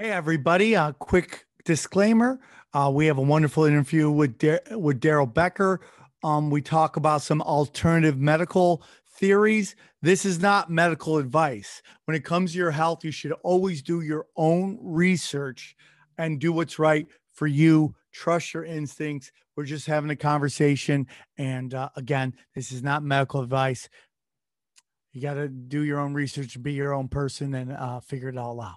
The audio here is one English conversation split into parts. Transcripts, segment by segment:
Hey, everybody. A quick disclaimer. Uh, we have a wonderful interview with Dar- with Daryl Becker. Um, we talk about some alternative medical theories. This is not medical advice. When it comes to your health, you should always do your own research and do what's right for you. Trust your instincts. We're just having a conversation. And uh, again, this is not medical advice. You got to do your own research, be your own person, and uh, figure it all out.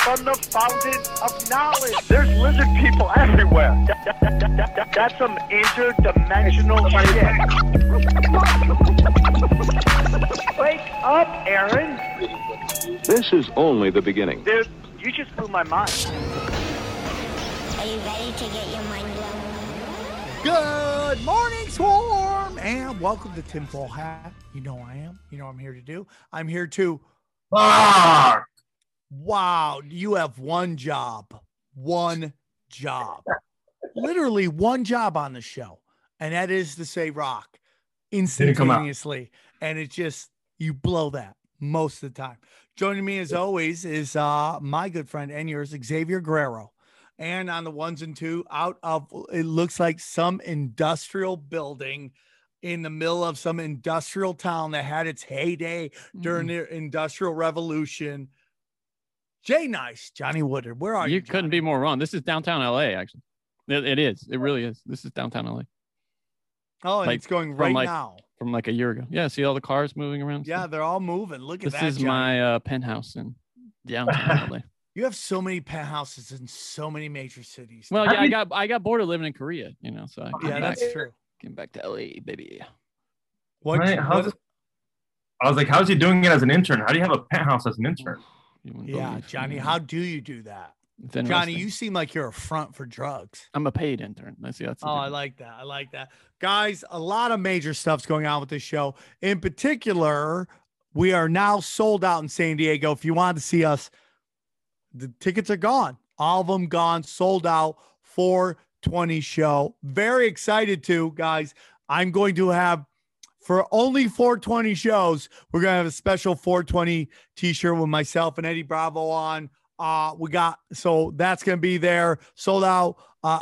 from the fountain of knowledge. There's lizard people everywhere. That- that- that- that- that's some interdimensional shit. Wake up, Aaron. This is only the beginning. Dude, you just blew my mind. Are you ready to get your mind blown? Good morning, Swarm, and welcome to Tinfoil Hat. You know I am. You know what I'm here to do. I'm here to. Fuck! Wow, you have one job, one job, literally one job on the show, and that is to say rock come instantaneously, and it just you blow that most of the time. Joining me as always is uh my good friend and yours, Xavier Guerrero. And on the ones and two, out of it looks like some industrial building in the middle of some industrial town that had its heyday during Mm-hmm. the industrial revolution. Jay Nice, Johnny Woodard, where are you? you couldn't be more wrong. This is downtown LA, actually. It, it is. It really is. This is downtown LA Oh, and like, it's going from, right like, now. from like a year ago. Yeah, see all the cars moving around. Yeah, they're all moving. Look at This is Johnny. my uh, penthouse in downtown LA. You have so many penthouses in so many major cities. Well, How yeah, do I got I got bored of living in Korea, you know, so I came yeah, back, that's true. came back to LA, baby. What, Right, how's what- I was like, how's he doing it as an intern? How do you have a penthouse as an intern? Yeah, Johnny, how do you do that? Johnny, you seem like you're a front for drugs. I'm a paid intern. I see that's. Oh, I like that. I like that. Guys, a lot of major stuff's going on with this show. In particular, we are now sold out in San Diego. If you want to see us, the tickets are gone. All of them gone, sold out. 420 show. Very excited to, guys. I'm going to have for only 420 shows, we're gonna have a special 420 t-shirt with myself and Eddie Bravo on. Uh, we got so that's gonna be there, sold out. Uh,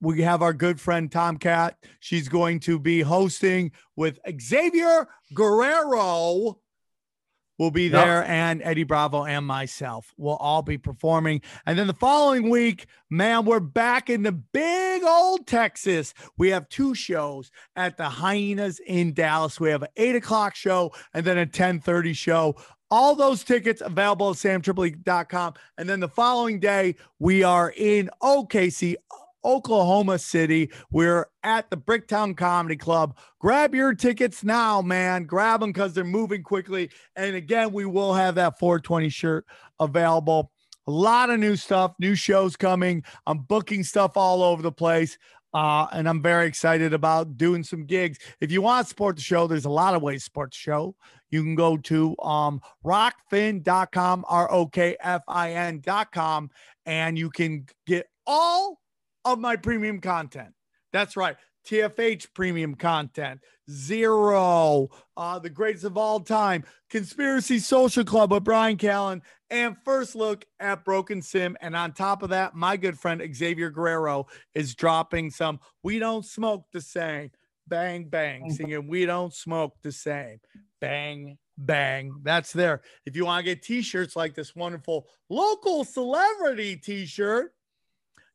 we have our good friend Tomcat. She's going to be hosting with Xavier Guerrero. Will be Yep. there, and Eddie Bravo and myself will all be performing. And then the following week, man, we're back in the big old Texas. We have two shows at the Hyenas in Dallas. We have an eight o'clock show and then a 10:30 show. All those tickets available at samtripoli.com. And then the following day, we are in OKC, Oklahoma City. We're at the Bricktown Comedy Club. Grab your tickets now, man. Grab them because they're moving quickly. And again, we will have that 420 shirt available. A lot of new stuff, new shows coming. I'm booking stuff all over the place. Uh, and I'm very excited about doing some gigs. If you want to support the show, there's a lot of ways to support the show. You can go to um, rokfin.com, R O K F I N.com, and you can get all of my premium content. That's right. TFH premium content, Zero, uh, the greatest of all time, Conspiracy Social Club with Bryan Callen, and first look at Broken Sim. And on top of that, my good friend Xavier Guerrero is dropping some We Don't Smoke the Same. Bang, bang, singing We Don't Smoke the Same. Bang, bang. That's there. If you want to get t shirts like this wonderful local celebrity t shirt,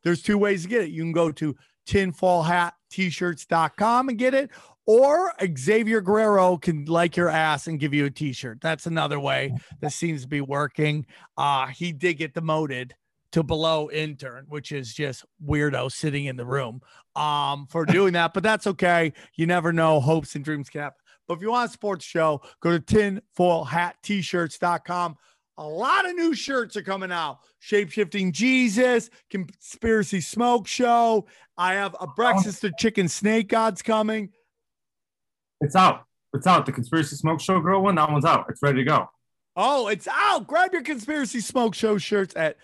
there's two ways to get it. You can go to tinfoilhattshirts.com and get it, or Xavier Guerrero can like your ass and give you a t-shirt. That's another way that seems to be working. Uh, he did get demoted to below intern, which is just weirdo sitting in the room um, for doing that, but that's okay. You never know. Hopes and dreams can happen. But if you want a sports show, go to tinfoilhattshirts.com. a lot of new shirts are coming out. Shapeshifting Jesus, Conspiracy Smoke Show. I have a breakfast of chicken snake gods coming. It's out. It's out. The conspiracy smoke show girl one. That one's out. It's ready to go. Oh, it's out. Grab your Conspiracy Smoke Show shirts at,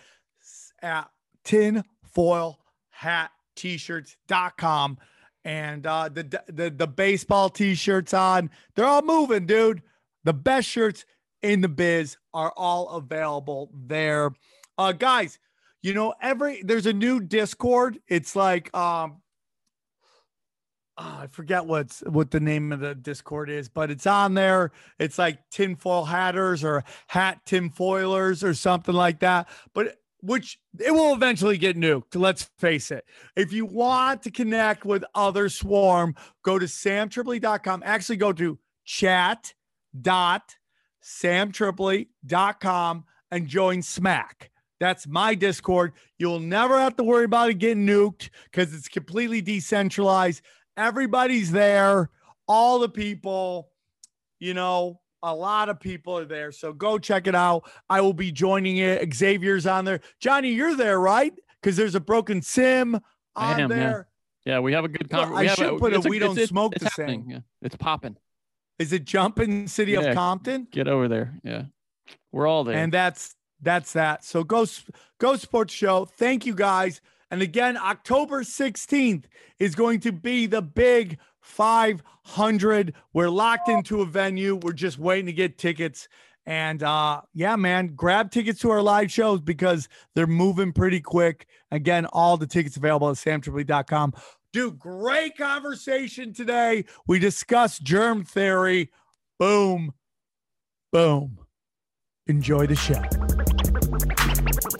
at tinfoil hat t-shirts.com and uh the, the the baseball t-shirts on they're all moving dude the best shirts in the biz are all available there uh guys you know every there's a new discord it's like um oh, I forget what's what the name of the Discord is, but it's on there. It's like tinfoil hatters or hat tinfoilers or something like that. But which it will eventually get nuked. Let's face it. If you want to connect with other swarm, go to samtripoli.com. Actually, go to chat.samtripoli.com and join Smack. That's my Discord. You'll never have to worry about it getting nuked because it's completely decentralized. Everybody's there, all the people, you know, a lot of people are there. So go check it out. I will be joining it. Xavier's on there. Johnny, you're there, right? Because there's a broken sim on am, yeah. there. Yeah, we have a good Well, conversation. I should put a We Don't Smoke the Same. Yeah, it's popping. Is it jumping city Yeah. of Compton? Get over there. Yeah, we're all there. And that's that's that. So go go sports show. Thank you guys. And again, October 16th is going to be the big 500. We're locked into a venue. We're just waiting to get tickets. And uh yeah, man, grab tickets to our live shows because they're moving pretty quick. Again, all the tickets available at samtripoli.com. Dude, great conversation today. We discussed germ theory. Boom. Boom. Enjoy the show.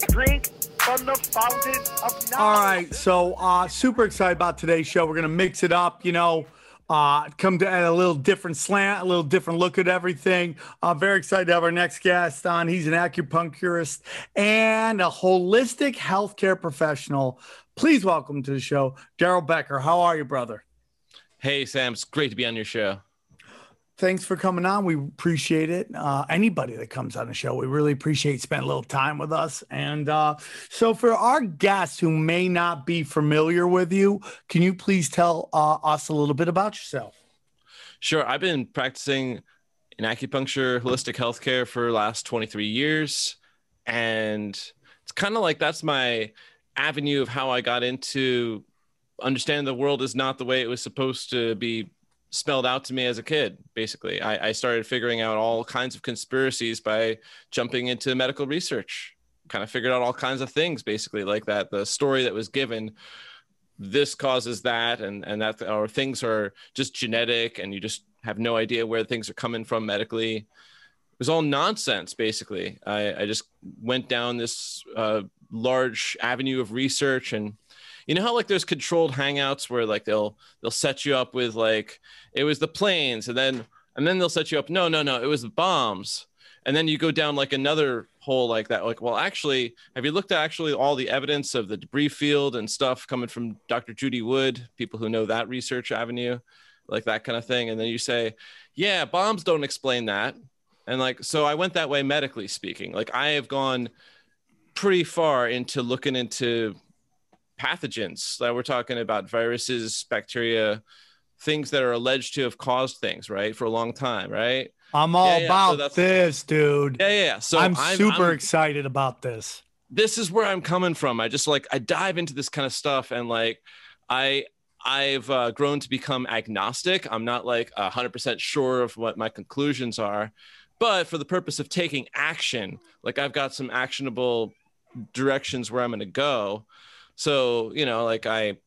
Drink from the fountain of knowledge. All right, so uh super excited about today's show. We're gonna mix it up, you know, uh come to add a little different slant, a little different look at everything. Uh very excited to have our next guest on. He's an acupuncturist and a holistic healthcare professional. Please welcome to the show, Daryl Becker. How are you, brother? Hey, Sam, it's great to be on your show. Thanks for coming on. We appreciate it. Uh, anybody that comes on the show, we really appreciate spending a little time with us. And uh, so, for our guests who may not be familiar with you, can you please tell uh, us a little bit about yourself? Sure, I've been practicing in acupuncture, holistic healthcare for last 23 years. And it's kind of like that's my avenue of how I got into understanding the world is not the way it was supposed to be spelled out to me as a kid. Basically, I, I started figuring out all kinds of conspiracies by jumping into medical research. Kind of figured out all kinds of things, basically, like that. The story that was given, this causes that, and and that, or things are just genetic, and you just have no idea where things are coming from medically. It was all nonsense, basically. I, I just went down this uh, large avenue of research and you know how like there's controlled hangouts where like they'll they'll set you up with like it was the planes and then and then they'll set you up no no no it was the bombs. And then you go down like another hole like that like well actually have you looked at actually all the evidence of the debris field and stuff coming from dr judy wood people who know that research avenue like that kind of thing? And then you say yeah bombs don't explain that. And like so i went that way medically speaking. Like i have gone pretty far into looking into pathogens that we're talking about viruses bacteria things that are alleged to have caused things right for a long time right I'm all Yeah, yeah, about that's- this, dude. yeah yeah, so I'm, super I'm- excited about this. this is where I'm coming from. I just like I dive into this kind of stuff and like I I've uh, grown to become agnostic. I'm not like hundred percent sure of what my conclusions are, but for the purpose of taking action, like I've got some actionable directions where I'm going to go. So you know, like I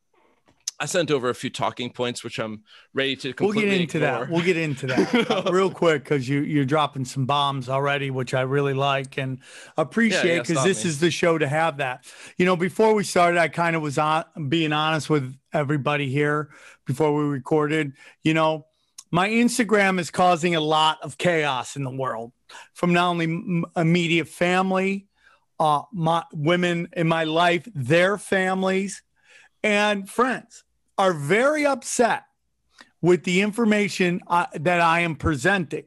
I sent over a few talking points, which I'm ready to We'll get into ignore. that. We'll get into that uh, real quick because you you're dropping some bombs already, which I really like and appreciate yeah, because this me. is the show to have that. You know, before we started, I kind of was on being honest with everybody here before we recorded. You know, my Instagram is causing a lot of chaos in the world from not only m- immediate family, uh, my women in my life, their families, and friends are very upset with the information uh, that I am presenting.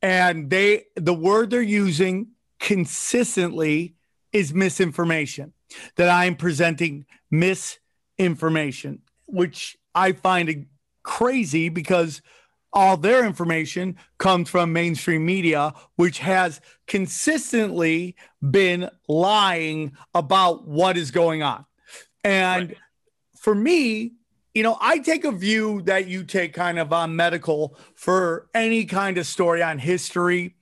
And they, the word they're using consistently is misinformation, that I'm presenting misinformation, which I find crazy because all their information comes from mainstream media, which has consistently been lying about what is going on. And right. for me, you know, I take a view that you take kind of on medical for any kind of story on history.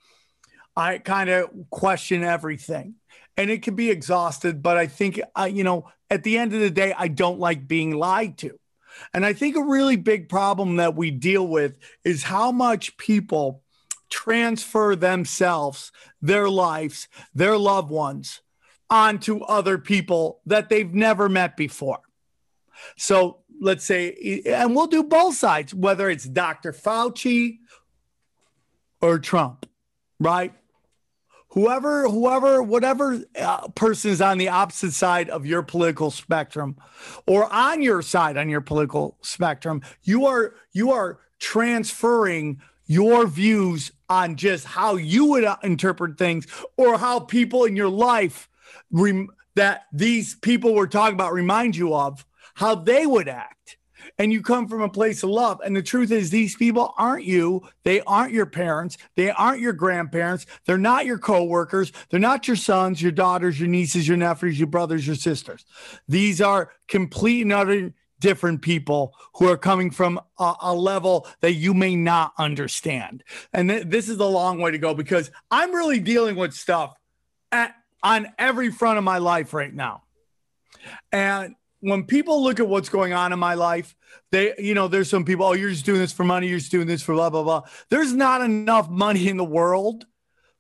I kind of question everything and it can be exhausted, but I think, uh, you know, at the end of the day, I don't like being lied to. And I think a really big problem that we deal with is how much people transfer themselves, their lives, their loved ones onto other people that they've never met before. So let's say, and we'll do both sides, whether it's Dr. Fauci or Trump, right? Whoever whoever whatever uh, person is on the opposite side of your political spectrum or on your side on your political spectrum you are you are transferring your views on just how you would uh, interpret things or how people in your life rem- that these people we're talking about remind you of how they would act and you come from a place of love. And the truth is, these people aren't you. They aren't your parents. They aren't your grandparents. They're not your coworkers. They're not your sons, your daughters, your nieces, your nephews, your brothers, your sisters. These are complete and utter different people who are coming from a, a level that you may not understand. And th- this is a long way to go because I'm really dealing with stuff at, on every front of my life right now. And when people look at what's going on in my life, they, you know, there's some people, oh, you're just doing this for money, you're just doing this for blah, blah, blah. There's not enough money in the world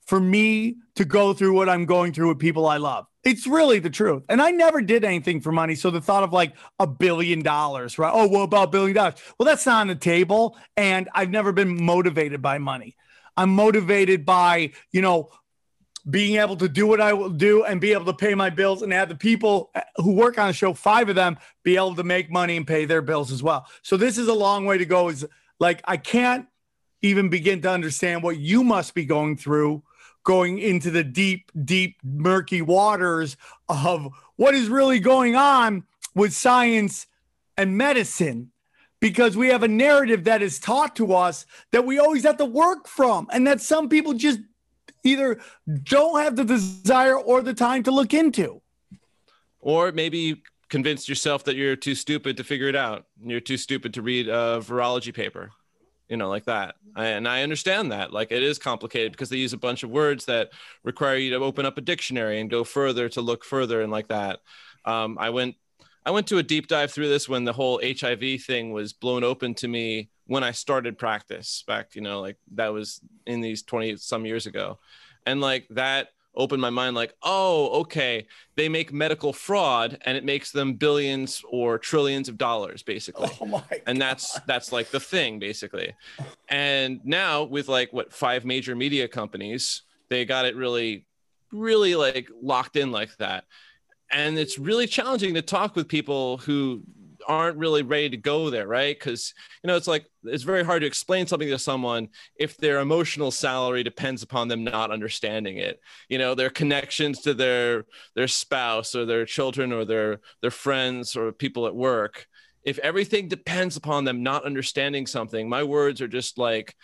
for me to go through what I'm going through with people I love. It's really the truth. And I never did anything for money. So the thought of like a billion dollars, right? Oh, what about a billion dollars? Well, that's not on the table. And I've never been motivated by money. I'm motivated by, you know, being able to do what I will do and be able to pay my bills and have the people uh, who work on the show, five of them, be able to make money and pay their bills as well. So this is a long way to go. Is like I can't even begin to understand what you must be going through going into the deep, deep, murky waters of what is really going on with science and medicine because we have a narrative that is taught to us that we always have to work from and that some people just either don't have the desire or the time to look into. Or maybe you convinced yourself that you're too stupid to figure it out. You're too stupid to read a virology paper, you know, like that. And I understand that. Like it is complicated because they use a bunch of words that require you to open up a dictionary and go further to look further and like that. Um, I went I went to a deep dive through this when the whole HIV thing was blown open to me when I started practice back, you know, like that was in these 20 some years ago. And like that opened my mind like, oh, okay, they make medical fraud and it makes them billions or trillions of dollars basically. Oh and that's that's like the thing basically. And now with like what five major media companies, they got it really really like locked in like that. And it's really challenging to talk with people who aren't really ready to go there, right? Because you know, it's like it's very hard to explain something to someone if their emotional salary depends upon them not understanding it. You know, their connections to their their spouse or their children or their their friends or people at work. If everything depends upon them not understanding something, my words are just like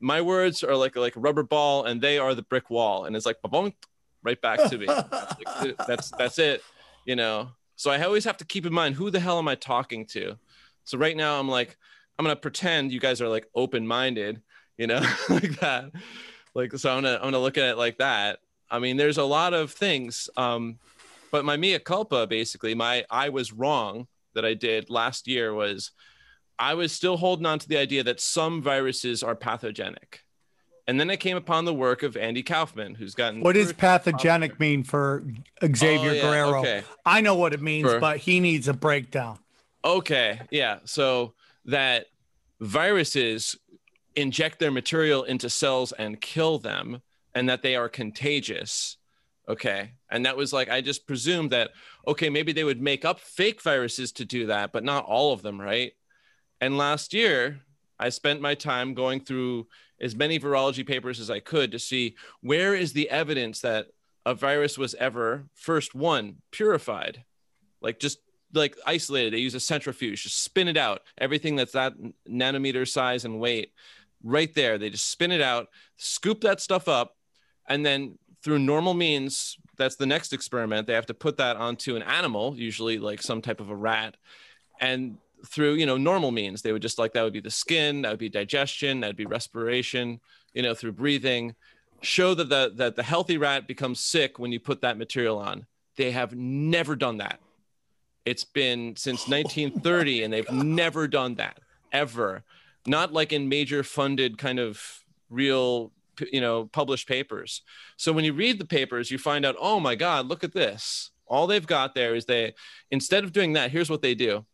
my words are like like a rubber ball and they are the brick wall and it's like right back to me. that's, that's it, you know. So I always have to keep in mind who the hell am I talking to? So right now I'm like, I'm gonna pretend you guys are like open-minded, you know, like that. Like so I'm gonna I'm gonna look at it like that. I mean, there's a lot of things. Um, but my mea culpa, basically, my I was wrong that I did last year was I was still holding on to the idea that some viruses are pathogenic. And then I came upon the work of Andy Kaufman, who's gotten. What does pathogenic mean for Xavier oh, yeah, Guerrero? Okay. I know what it means, for, but he needs a breakdown. Okay. Yeah. So that viruses inject their material into cells and kill them, and that they are contagious. Okay. And that was like, I just presumed that, okay, maybe they would make up fake viruses to do that, but not all of them. Right. And last year, I spent my time going through as many virology papers as I could to see where is the evidence that a virus was ever first one purified, like just like isolated. They use a centrifuge, just spin it out. Everything that's that nanometer size and weight, right there. They just spin it out, scoop that stuff up, and then through normal means, that's the next experiment. They have to put that onto an animal, usually like some type of a rat, and through you know normal means, they would just like that would be the skin, that would be digestion, that would be respiration, you know, through breathing show that the that the healthy rat becomes sick when you put that material on. They have never done that. It's been since 1930 and they've never done that ever. Not like in major funded kind of real you know published papers. So when you read the papers you find out oh my god, look at this. All they've got there is they instead of doing that, here's what they do.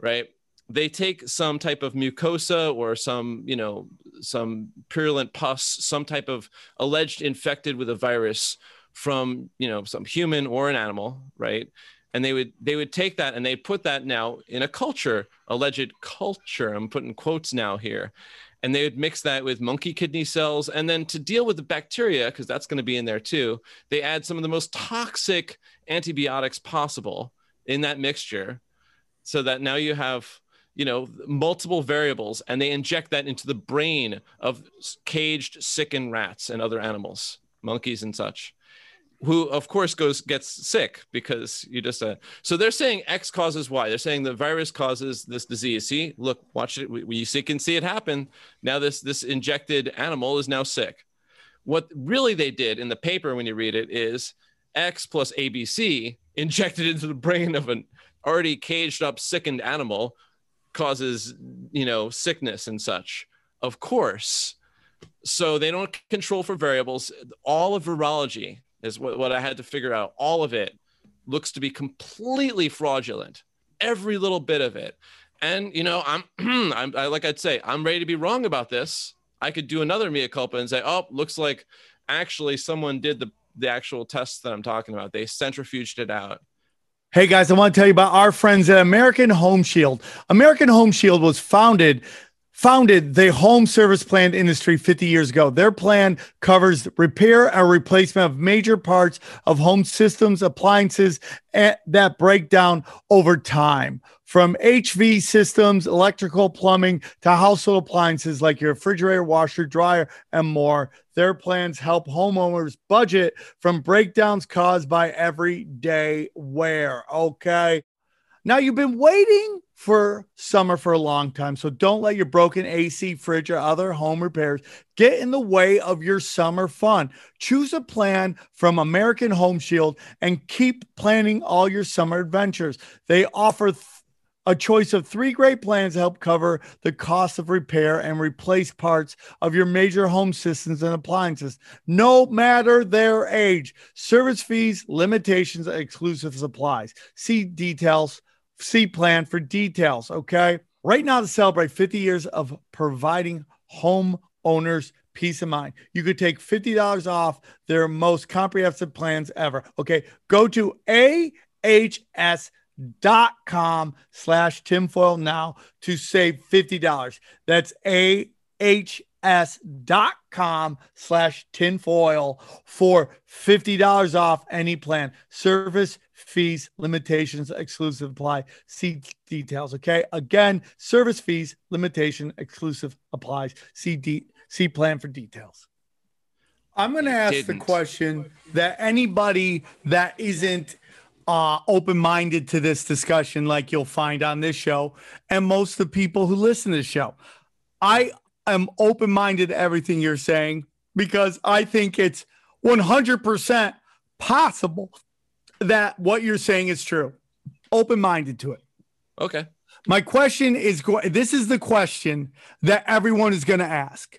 Right? they take some type of mucosa or some you know some purulent pus some type of alleged infected with a virus from you know some human or an animal right? And they would they would take that and they put that now in a culture alleged culture i'm putting quotes now here. And they would mix that with monkey kidney cells. And then to deal with the bacteria because that's going to be in there too they add some of the most toxic antibiotics possible in that mixture so that now you have you know multiple variables and they inject that into the brain of caged sickened rats and other animals monkeys and such who of course goes gets sick because you just uh, so they're saying x causes y. They're saying the virus causes this disease. See look watch it. We, we see, can see it happen. Now this this injected animal is now sick. What really they did in the paper when you read it is x plus abc injected into the brain of an already caged up sickened animal causes you know sickness and such of course. So they don't control for variables. All of virology is what, what i had to figure out. All of it looks to be completely fraudulent every little bit of it. And you know i'm i'm I, like i'd say i'm ready to be wrong about this. I could do another mea culpa and say oh looks like actually someone did the the actual tests that i'm talking about. They centrifuged it out Hey guys, I want to tell you about our friends at American Home Shield. American Home Shield was founded founded the home service plan industry 50 years ago. Their plan covers repair and replacement of major parts of home systems, appliances that break down over time. From HV systems, electrical, plumbing to household appliances like your refrigerator, washer, dryer, and more. Their plans help homeowners budget from breakdowns caused by everyday wear. Okay. Now, you've been waiting for summer for a long time. So don't let your broken AC, fridge, or other home repairs get in the way of your summer fun. Choose a plan from American Home Shield and keep planning all your summer adventures. They offer th- a choice of three great plans to help cover the cost of repair and replace parts of your major home systems and appliances, no matter their age. Service fees, limitations, exclusive supplies. See details, see plan for details. Okay. Right now, to celebrate 50 years of providing home owners peace of mind. You could take $50 off their most comprehensive plans ever. Okay. Go to AHS dot com slash tinfoil now to save $50. That's AHS dot com slash tinfoil for $50 off any plan. Service fees, limitations, exclusive apply. See details. Okay. Again, service fees, limitation, exclusive applies. See, de- see plan for details. I'm going to ask didn't. the question that anybody that isn't uh, open minded to this discussion, like you'll find on this show, and most of the people who listen to the show. I am open minded to everything you're saying because I think it's 100% possible that what you're saying is true. Open minded to it. okay My question is this is the question that everyone is going to ask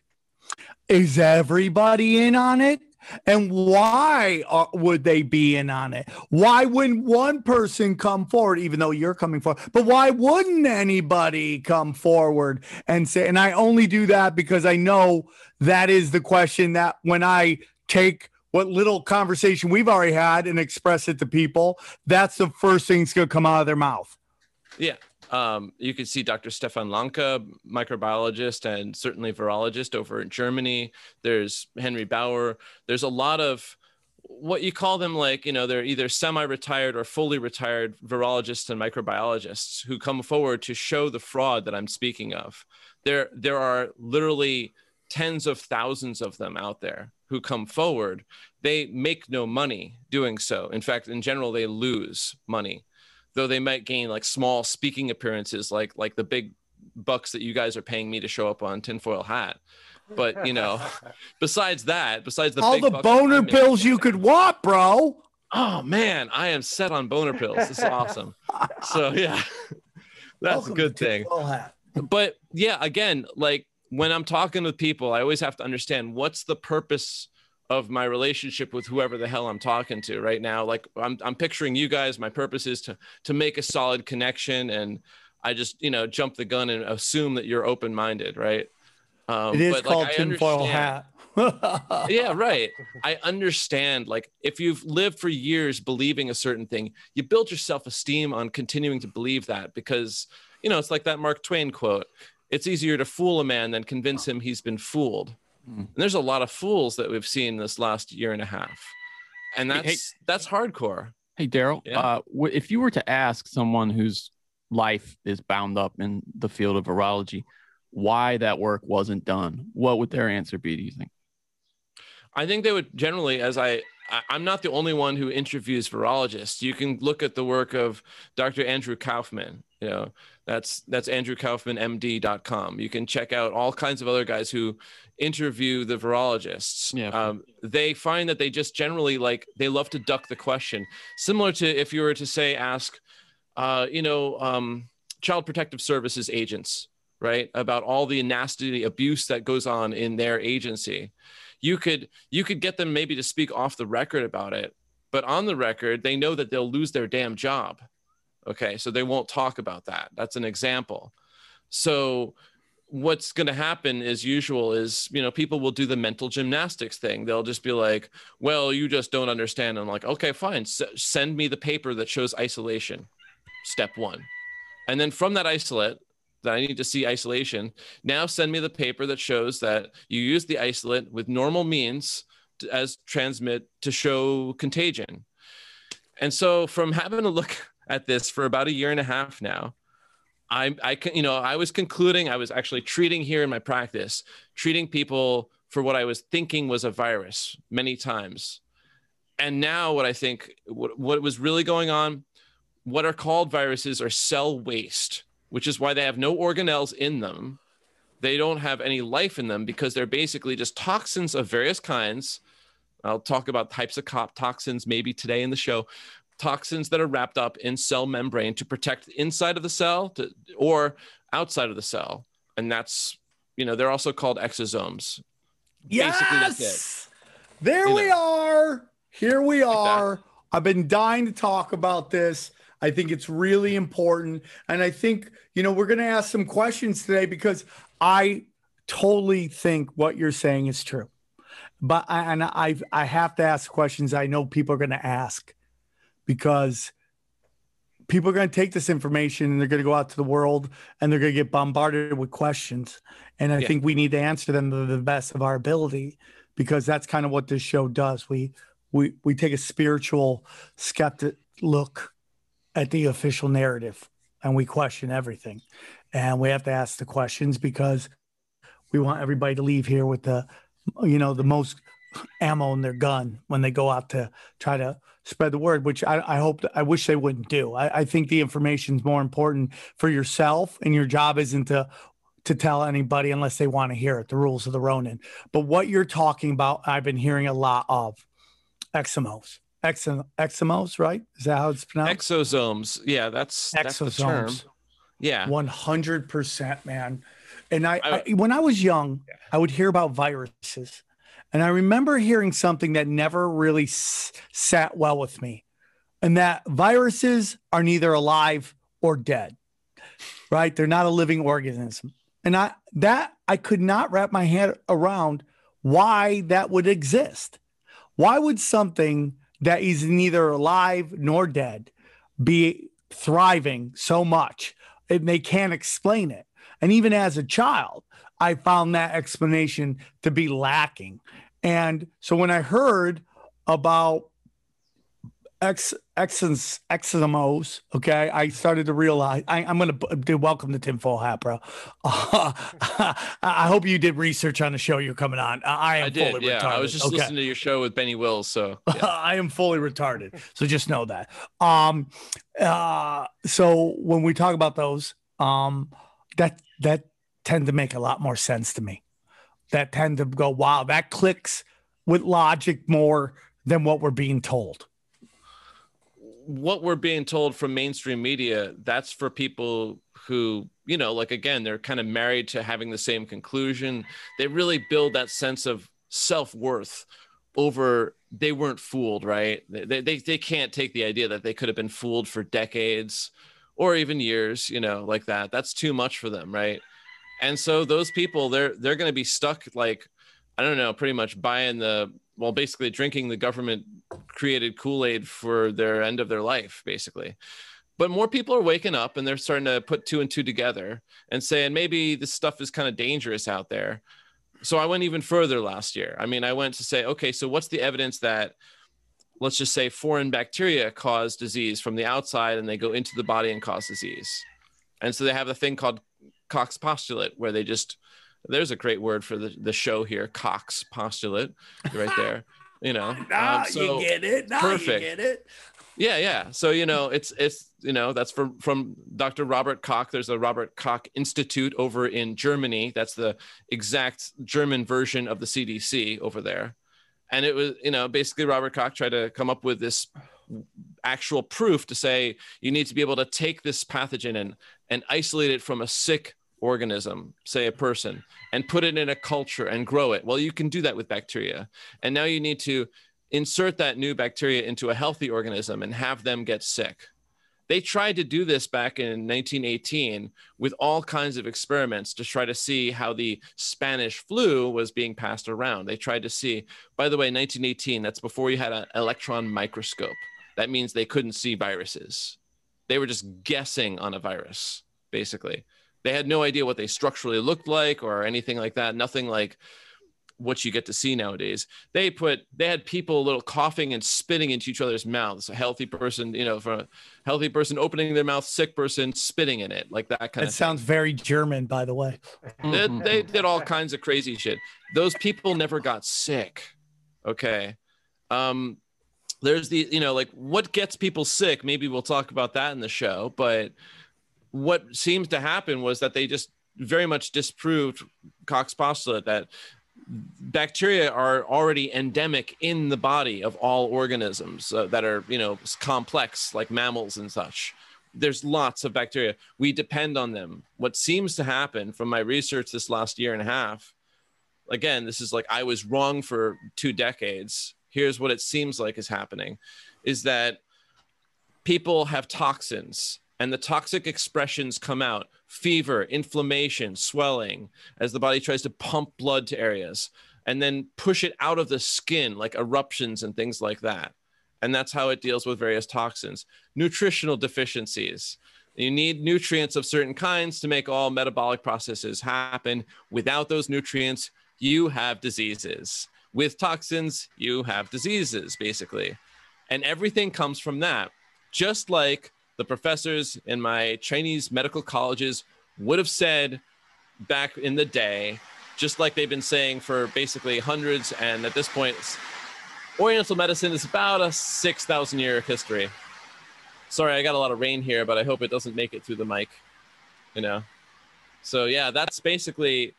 Is everybody in on it? And why are, would they be in on it? Why wouldn't one person come forward, even though you're coming forward? But why wouldn't anybody come forward and say, and I only do that because I know that is the question that when I take what little conversation we've already had and express it to people, that's the first thing that's going to come out of their mouth. Yeah. Um, you can see Dr. Stefan Lanka, microbiologist and certainly virologist over in Germany. There's Henry Bauer. There's a lot of what you call them like you know they're either semi-retired or fully retired virologists and microbiologists who come forward to show the fraud that i'm speaking of there there are literally tens of thousands of them out there who come forward they make no money doing so. In fact in general they lose money though they might gain like small speaking appearances like like the big bucks that you guys are paying me to show up on tinfoil hat. But you know besides that besides the All the boner pills you could want, bro. oh man i am set on boner pills. This is awesome. So yeah. That's Welcome a good thing. hat. but yeah again like when i'm talking with people i always have to understand what's the purpose of my relationship with whoever the hell i'm talking to right now. Like i'm, I'm picturing you guys. My purpose is to to make a solid connection and i just you know jump the gun and assume that you're open-minded right? Um, It is but, like, called I tinfoil hat. yeah right. I understand like if you've lived for years believing a certain thing you build your self-esteem on continuing to believe that because you know it's like that mark twain quote it's easier to fool a man than convince him he's been fooled and there's a lot of fools that we've seen this last year and a half and that's hey. that's hardcore Hey, Daryl, Yeah. uh, if you were to ask someone whose life is bound up in the field of virology why that work wasn't done, what would their answer be, do you think? I think they would generally, as I, I'm not the only one who interviews virologists. You can look at the work of Dr. Andrew Kaufman. You know, that's that's andrewkaufmanmd.com. You can check out all kinds of other guys who interview the virologists. Yeah. Um, they find that they just generally like they love to duck the question, similar to if you were to say ask, uh, you know, um, Child Protective Services agents, right, about all the nasty abuse that goes on in their agency you could you could get them maybe to speak off the record about it but on the record they know that they'll lose their damn job okay so they won't talk about that. That's an example. So what's going to happen as usual is you know people will do the mental gymnastics thing. They'll just be like well you just don't understand. I'm like okay fine. S- send me the paper that shows isolation. Step one. And then from that isolate that I need to see isolation. Now send me the paper that shows that you use the isolate with normal means to, as transmit to show contagion. And so from having a look at this for about a year and a half now, I, I can, you know, I was concluding, I was actually treating here in my practice, treating people for what I was thinking was a virus many times. And now what I think, what, what was really going on, what are called viruses are cell waste which is why they have no organelles in them. They don't have any life in them because they're basically just toxins of various kinds. I'll talk about types of cop toxins maybe today in the show. Toxins that are wrapped up in cell membrane to protect the inside of the cell to, or outside of the cell. And that's, you know, they're also called exosomes. Basically, that's it. Yes. There You we know. are. Here we are. I've been dying to talk about this. I think it's really important. And I think, you know, we're going to ask some questions today because I totally think what you're saying is true. But I, and I I have to ask questions I know people are going to ask because people are going to take this information and they're going to go out to the world and they're going to get bombarded with questions. And I Yeah. think we need to answer them to the best of our ability because that's kind of what this show does. We we we take a spiritual skeptic look at the official narrative and we question everything. And we have to ask the questions because we want everybody to leave here with the you know the most ammo in their gun when they go out to try to spread the word, which I, I hope I wish they wouldn't do. I, I think the information is more important for yourself, and your job isn't to to tell anybody unless they want to hear it. The rules of the Ronin. But what you're talking about, I've been hearing a lot of exomos. Exo, exomos, right? Is that how it's pronounced? Exosomes. Yeah, that's that's the term. Exosomes. Yeah. One hundred percent, man. And I, I- I, when I was young, I would hear about viruses, and I remember hearing something that never really s- sat well with me, and that viruses are neither alive or dead. Right? They're not a living organism, and I that I could not wrap my head around why that would exist. Why would something that is neither alive nor dead be thriving so much and they can't explain it? And even as a child, I found that explanation to be lacking. And so when I heard about X X's XMOs. Okay, I started to realize I, I'm gonna do welcome to Tinfoil Hat, bro. Uh, I hope you did research on the show you're coming on. I am I did. fully Yeah, retarded. I was just okay? listening to your show with Benny Wills. So yeah. I am fully retarded. So just know that. Um uh so when we talk about those, um that that tend to make a lot more sense to me. That tend to go, wow, that clicks with logic more than what we're being told. what we're being told from mainstream media, that's for people who, you know, like again, they're kind of married to having the same conclusion. They really build that sense of self worth over they weren't fooled, right? They, they, they can't take the idea that they could have been fooled for decades or even years, you know, like that. That's too much for them, right? And so those people, they're they're going to be stuck like I don't know, pretty much buying the well, basically drinking the government created Kool-Aid for their end of their life, basically. But more people are waking up and they're starting to put two and two together and saying maybe this stuff is kind of dangerous out there. So I went even further last year. I mean, I went to say, okay, so what's the evidence that let's just say foreign bacteria cause disease from the outside and they go into the body and cause disease. And so they have a thing called Koch's postulate where they just there's a great word for the, the show here, Koch's postulate, right there. You know, Nah, um, so- you get it. Perfect. you get it. yeah, yeah. So you know, it's it's you know that's from from Dr. Robert Koch. There's a Robert Koch Institute over in Germany. That's the exact German version of the CDC over there. And it was you know basically Robert Koch tried to come up with this actual proof to say you need to be able to take this pathogen and and isolate it from a sick organism, say a person, and put it in a culture and grow it. Well, you can do that with bacteria. And now you need to insert that new bacteria into a healthy organism and have them get sick. They tried to do this back in 1918 with all kinds of experiments to try to see how the Spanish flu was being passed around. They tried to see, by the way, 1918, that's before you had an electron microscope. That means they couldn't see viruses. They were just guessing on a virus, basically. They had no idea what they structurally looked like or anything like that. Nothing like what you get to see nowadays. They put they had people a little coughing and spitting into each other's mouths. A healthy person, you know, for a healthy person opening their mouth, sick person spitting in it, like that kind That of sounds very German, by the way. They, they did all kinds of crazy shit. Those people never got sick. Okay. Um there's the you know like what gets people sick maybe we'll talk about that in the show but what seems to happen was that they just very much disproved Koch's postulate that bacteria are already endemic in the body of all organisms uh, that are you know complex like mammals and such. There's lots of bacteria. We depend on them. What seems to happen from my research this last year and a half again this is like i was wrong for two decades. Here's what it seems like is happening is that people have toxins and the toxic expressions come out fever, inflammation, swelling as the body tries to pump blood to areas and then push it out of the skin, like eruptions and things like that. And that's how it deals with various toxins. Nutritional deficiencies. You need nutrients of certain kinds to make all metabolic processes happen. Without those nutrients, you have diseases. With toxins, you have diseases, basically. And everything comes from that. Just like the professors in my Chinese medical colleges would have said back in the day, just like they've been saying for basically hundreds. And at this point, Oriental medicine is about a 6,000 year history. Sorry, I got a lot of rain here, but I hope it doesn't make it through the mic, you know? So, yeah, that's basically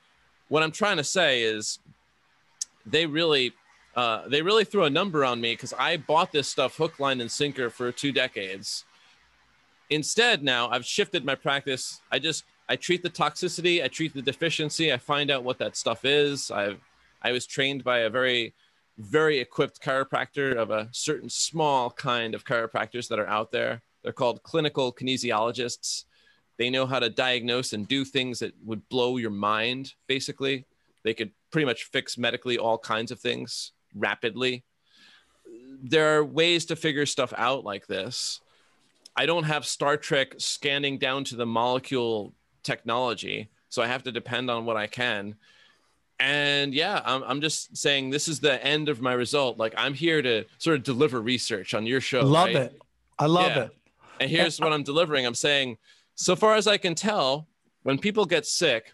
what I'm trying to say is they really. Uh, they really threw a number on me because I bought this stuff hook, line, and sinker for two decades instead now i've shifted my practice. I just i treat the toxicity i treat the deficiency i find out what that stuff is. I've i was trained by a very very equipped chiropractor of a certain small kind of chiropractors that are out there. They're called clinical kinesiologists. They know how to diagnose and do things that would blow your mind basically. They could pretty much fix medically all kinds of things rapidly. There are ways to figure stuff out like this I don't have Star Trek scanning down to the molecule technology, so I have to depend on what I can. And yeah, I'm, I'm just saying this is the end of my result. Like I'm here to sort of deliver research on your show. Love right? it. I love Yeah. it. And here's what I'm delivering. I'm saying, so far as I can tell, when people get sick,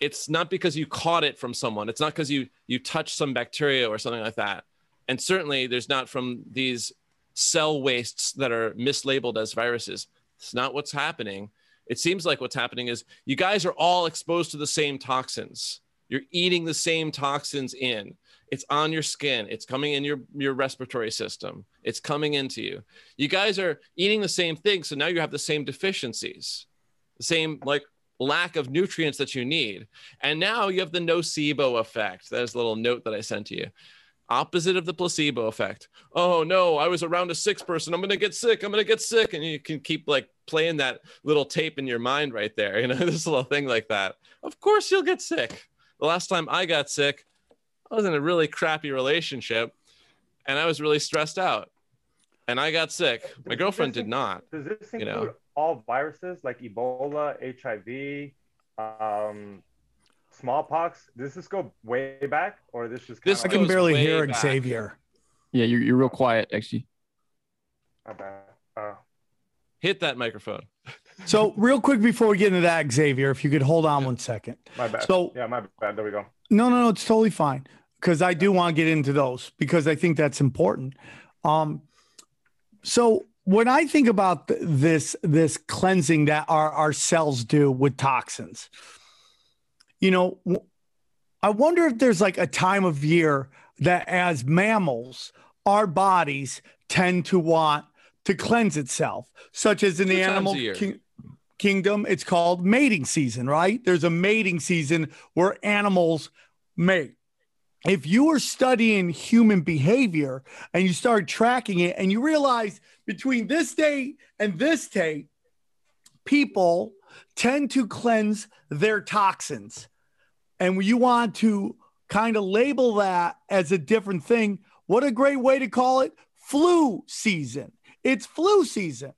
it's not because you caught it from someone. It's not because you you touched some bacteria or something like that. And certainly there's not from these cell wastes that are mislabeled as viruses. It's not what's happening. It seems like what's happening is you guys are all exposed to the same toxins. You're eating the same toxins in. It's on your skin. It's coming in your your respiratory system. It's coming into you. You guys are eating the same thing, so now you have the same deficiencies, the same like lack of nutrients that you need. And now you have the nocebo effect. That is a little note that I sent to you. Opposite of the placebo effect. Oh no, I was around a sick person. I'm gonna get sick. I'm gonna get sick. And you can keep like playing that little tape in your mind right there. You know, this little thing like that. Of course you'll get sick. The last time I got sick, I was in a really crappy relationship and I was really stressed out. And I got sick. My girlfriend did not. Does this you include know. all viruses like Ebola, HIV, um, smallpox? Does this go way back, or this just This I can goes barely hear back. Xavier. Yeah, you're, you're real quiet, actually. My bad. Uh, Hit that microphone. So, real quick before we get into that, Xavier, if you could hold on one second. my bad. So- yeah, my bad. There we go. No, no, no, it's totally fine because I do want to get into those because I think that's important. Um, so when I think about th- this this cleansing that our our cells do with toxins, you know, I wonder if there's like a time of year that as mammals, our bodies tend to want to cleanse itself, such as in the Two animal kingdom, it's called mating season, right? There's a mating season where animals mate. If you were studying human behavior and you start tracking it and you realize between this date and this date, people tend to cleanse their toxins. And you want to kind of label that as a different thing. What a great way to call it flu season. It's flu season.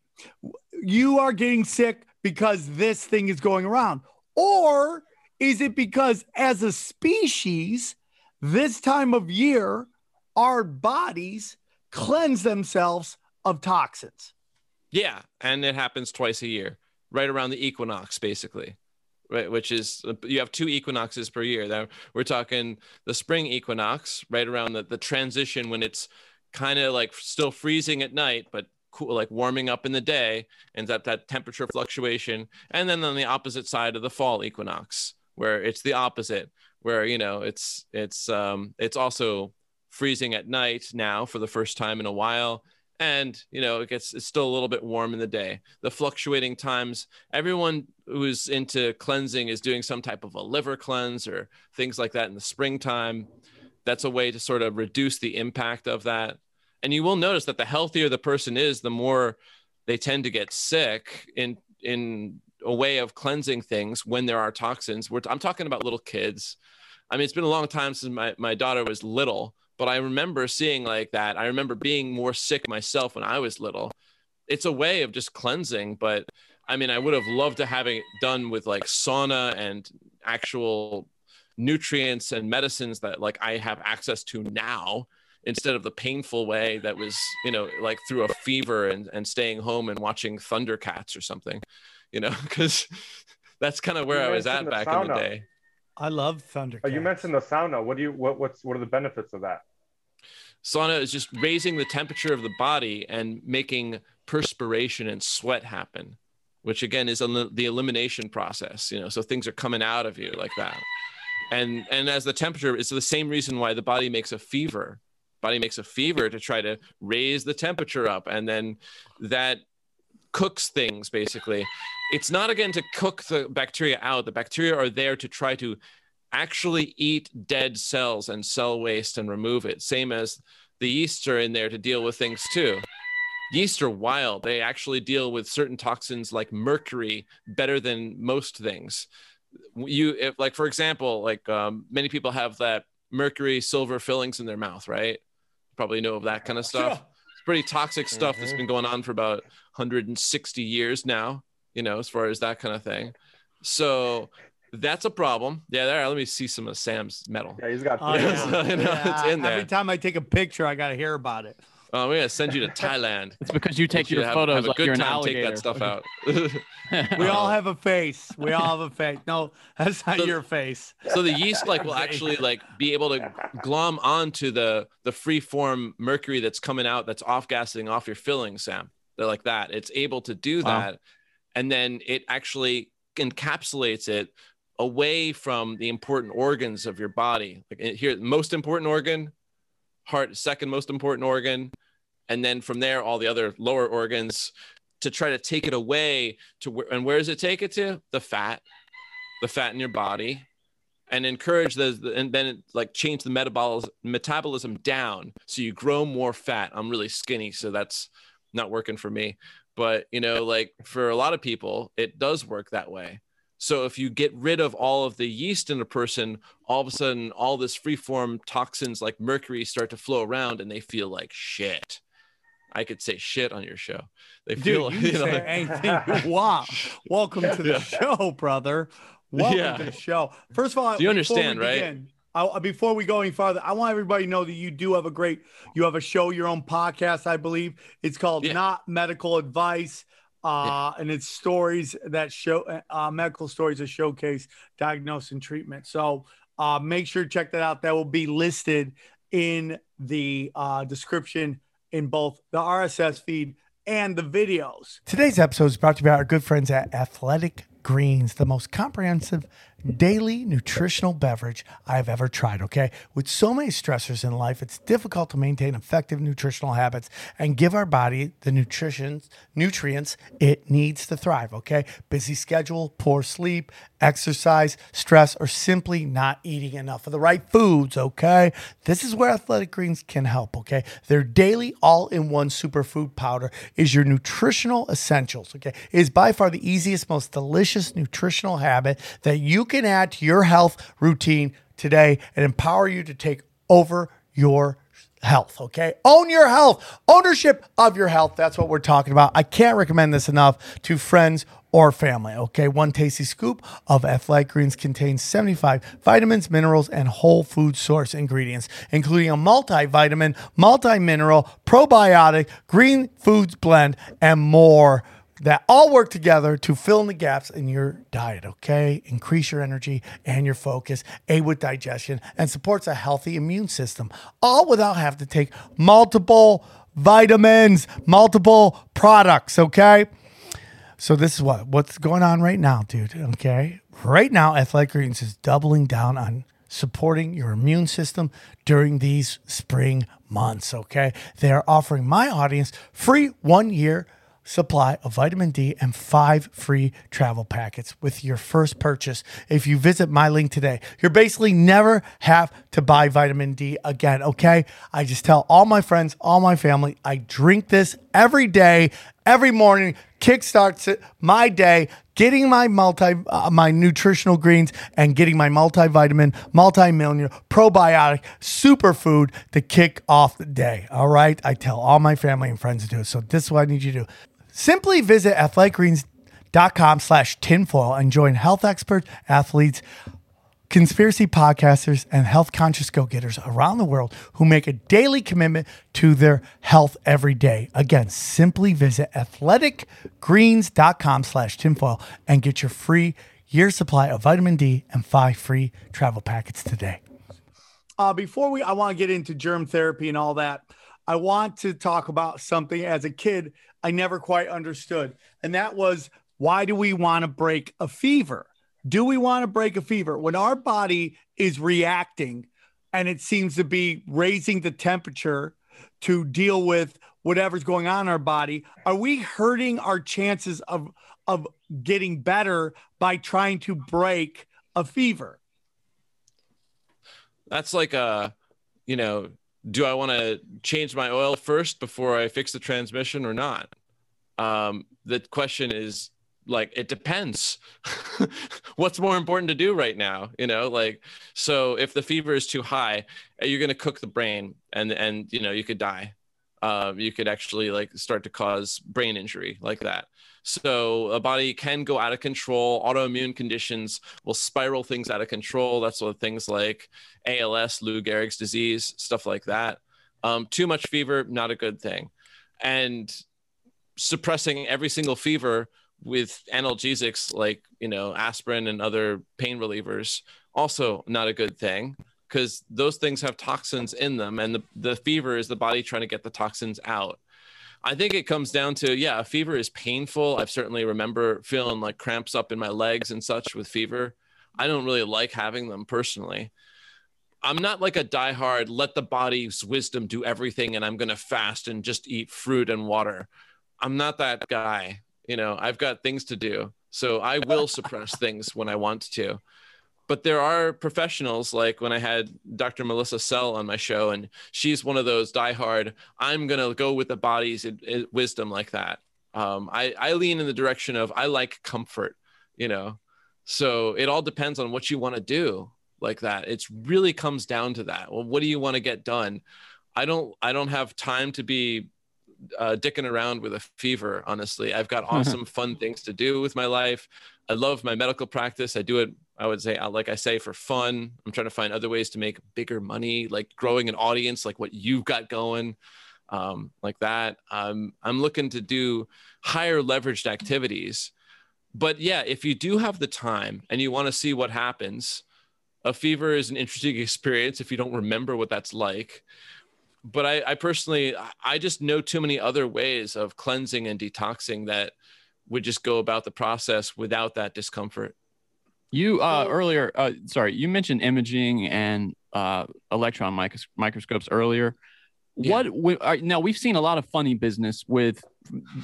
You are getting sick because this thing is going around. Or is it because as a species, this time of year, our bodies cleanse themselves of toxins? Yeah, and it happens twice a year, right around the equinox, basically. Right, which is you have two equinoxes per year. Now we're talking the spring equinox, right around the, the transition when it's kind of like still freezing at night, but cool, like warming up in the day, and that that temperature fluctuation. And then on the opposite side of the fall equinox, where it's the opposite, where you know it's it's um it's also freezing at night now for the first time in a while and you know it gets it's still a little bit warm in the day. The fluctuating times everyone who's into cleansing is doing some type of a liver cleanse or things like that in the springtime. That's a way to sort of reduce the impact of that. And you will notice that the healthier the person is the more they tend to get sick in in a way of cleansing things when there are toxins. We're, i'm talking about little kids. I mean it's been a long time since my, my daughter was little but I remember seeing like that. I remember being more sick myself when I was little. It's a way of just cleansing, but I mean, I would have loved to have it done with like sauna and actual nutrients and medicines that like I have access to now instead of the painful way that was, you know, like through a fever and, and staying home and watching Thundercats or something, you know, because that's kind of where You I was at back in the day. I love Thunder. Uh, you mentioned the sauna. What do you? What? What's? What are the benefits of that? sauna is just raising the temperature of the body and making perspiration and sweat happen which again is el- the elimination process you know so things are coming out of you like that and and as the temperature it's the same reason why the body makes a fever body makes a fever to try to raise the temperature up and then that cooks things basically it's not again to cook the bacteria out. The bacteria are there to try to actually eat dead cells and cell waste and remove it. Same as the yeasts are in there to deal with things too. Yeast are wild. They actually deal with certain toxins like mercury better than most things. You if like for example like um, many people have that mercury silver fillings in their mouth right? Probably know of that kind of stuff. It's pretty toxic stuff that's been going on for about 160 years now you know as far as that kind of thing so That's a problem. Yeah, there. Let me see some of Sam's metal. Yeah, he's got. Oh, Yeah, yeah. so, you know, Yeah, it's in there. Every time I take a picture, I got to hear about it. Oh, we're gonna send you to Thailand. It's because you take You your have, photos have a like good you're time. Take that stuff out. We all have a face. We all have a face. No, that's not So- your face. so the yeast like will actually like be able to glom onto the the free form mercury that's coming out that's off gassing off your filling sam they're like that it's able to do Wow. that and then it actually encapsulates it away from the important organs of your body. Like it- here most important organ heart second most important organ and then from there all the other lower organs to try to take it away to where and where does it take it to? The fat the fat in your body and encourage those and then it, like change the metabolism metabolism down so you grow more fat. I'm really skinny so that's not working for me but you know like for a lot of people it does work that way so if you get rid of all of the yeast in a person all of a sudden all this free form toxins like mercury start to flow around and they feel like shit i could say shit on your show they feel Dude, like, you you know, say anything you want. Welcome to the Yeah. show, brother. Welcome Yeah. to the show. First of all, Do you understand, right? begin, I, before we go any farther, I want everybody to know that you do have a great, you have a show, your own podcast, I believe. It's called Yeah. Not Medical Advice. Uh, and it's stories that show uh, medical stories that showcase diagnosis and treatment. So uh, make sure to check that out. That will be listed in the uh, description in both the RSS feed and the videos. Today's episode is brought to you by our good friends at Athletic Greens, the most comprehensive daily nutritional beverage I've ever tried. Okay. With so many stressors in life, it's difficult to maintain effective nutritional habits and give our body the nutrition, nutrients it needs to thrive. Okay. Busy schedule, poor sleep, exercise, stress, or simply not eating enough of the right foods. Okay. This is where Athletic Greens can help. Okay. Their daily all in one superfood powder is your nutritional essentials. Okay. It is by far the easiest, most delicious nutritional habit that you can add to your health routine today and empower you to take over your health. Okay. Own your health, ownership of your health. That's what we're talking about. I can't recommend this enough to friends or family. Okay. One tasty scoop of Athletic Greens contains 75 vitamins, minerals, and whole food source ingredients, including a multivitamin, multi mineral, probiotic, green foods blend, and more that all work together to fill in the gaps in your diet, okay? Increase your energy and your focus, aid with digestion, and supports a healthy immune system, all without having to take multiple vitamins, multiple products, okay? So this is what what's going on right now, dude. Okay. Right now, Athletic Greens is doubling down on supporting your immune system during these spring months. Okay. They are offering my audience free one year supply of vitamin D and five free travel packets with your first purchase if you visit my link today. You're basically never have to buy vitamin D again, okay? I just tell all my friends, all my family, I drink this every day, every morning, kickstarts my day, getting my multi uh, my nutritional greens and getting my multivitamin, multi-mineral, probiotic, superfood to kick off the day. All right? I tell all my family and friends to do it. So this is what I need you to do. Simply visit athleticgreens.com slash tinfoil and join health experts, athletes, conspiracy podcasters, and health conscious go getters around the world who make a daily commitment to their health every day. Again, simply visit athleticgreens.com slash tinfoil and get your free year supply of vitamin D and five free travel packets today. Uh, before we, I want to get into germ therapy and all that. I want to talk about something as a kid I never quite understood, and that was why do we want to break a fever? Do we want to break a fever when our body is reacting and it seems to be raising the temperature to deal with whatever's going on in our body? Are we hurting our chances of of getting better by trying to break a fever? that's like a you know do i want to change my oil first before i fix the transmission or not? Um the question is like it depends. What's more important to do right now you know? Like so if the fever is too high you're going to cook the brain and and you know you could die. Um, you could actually like start to cause brain injury like that So a body can go out of control. Autoimmune conditions will spiral things out of control. That's what things like ALS, Lou Gehrig's disease, stuff like that. Um, too much fever, not a good thing. And suppressing every single fever with analgesics like you know aspirin and other pain relievers also not a good thing because those things have toxins in them and the, the fever is the body trying to get the toxins out i think it comes down to yeah fever is painful. I've certainly remember feeling like cramps up in my legs and such with fever. I don't really like having them personally. I'm not like a diehard let the body's wisdom do everything and i'm going to fast and just eat fruit and water. I'm not that guy you know? I've got things to do so i will suppress things when i want to but there are professionals like when i had dr melissa sell on my show and she's one of those diehard i'm going to go with the body's wisdom like that um, I, I lean in the direction of i like comfort you know so it all depends on what you want to do like that it really comes down to that well what do you want to get done i don't i don't have time to be uh, dicking around with a fever. Honestly, I've got awesome, fun things to do with my life. I love my medical practice. I do it. I would say, uh, like I say, for fun. I'm trying to find other ways to make bigger money, like growing an audience, like what you've got going, um, like that. Um, I'm looking to do higher leveraged activities. But yeah, if you do have the time and you want to see what happens, a fever is an interesting experience if you don't remember what that's like but I, I personally I just know too many other ways of cleansing and detoxing that would just go about the process without that discomfort. You uh, earlier, uh, sorry, you mentioned imaging and uh, electron micros- microscopes earlier. Yeah. What we, are, now we've seen a lot of funny business with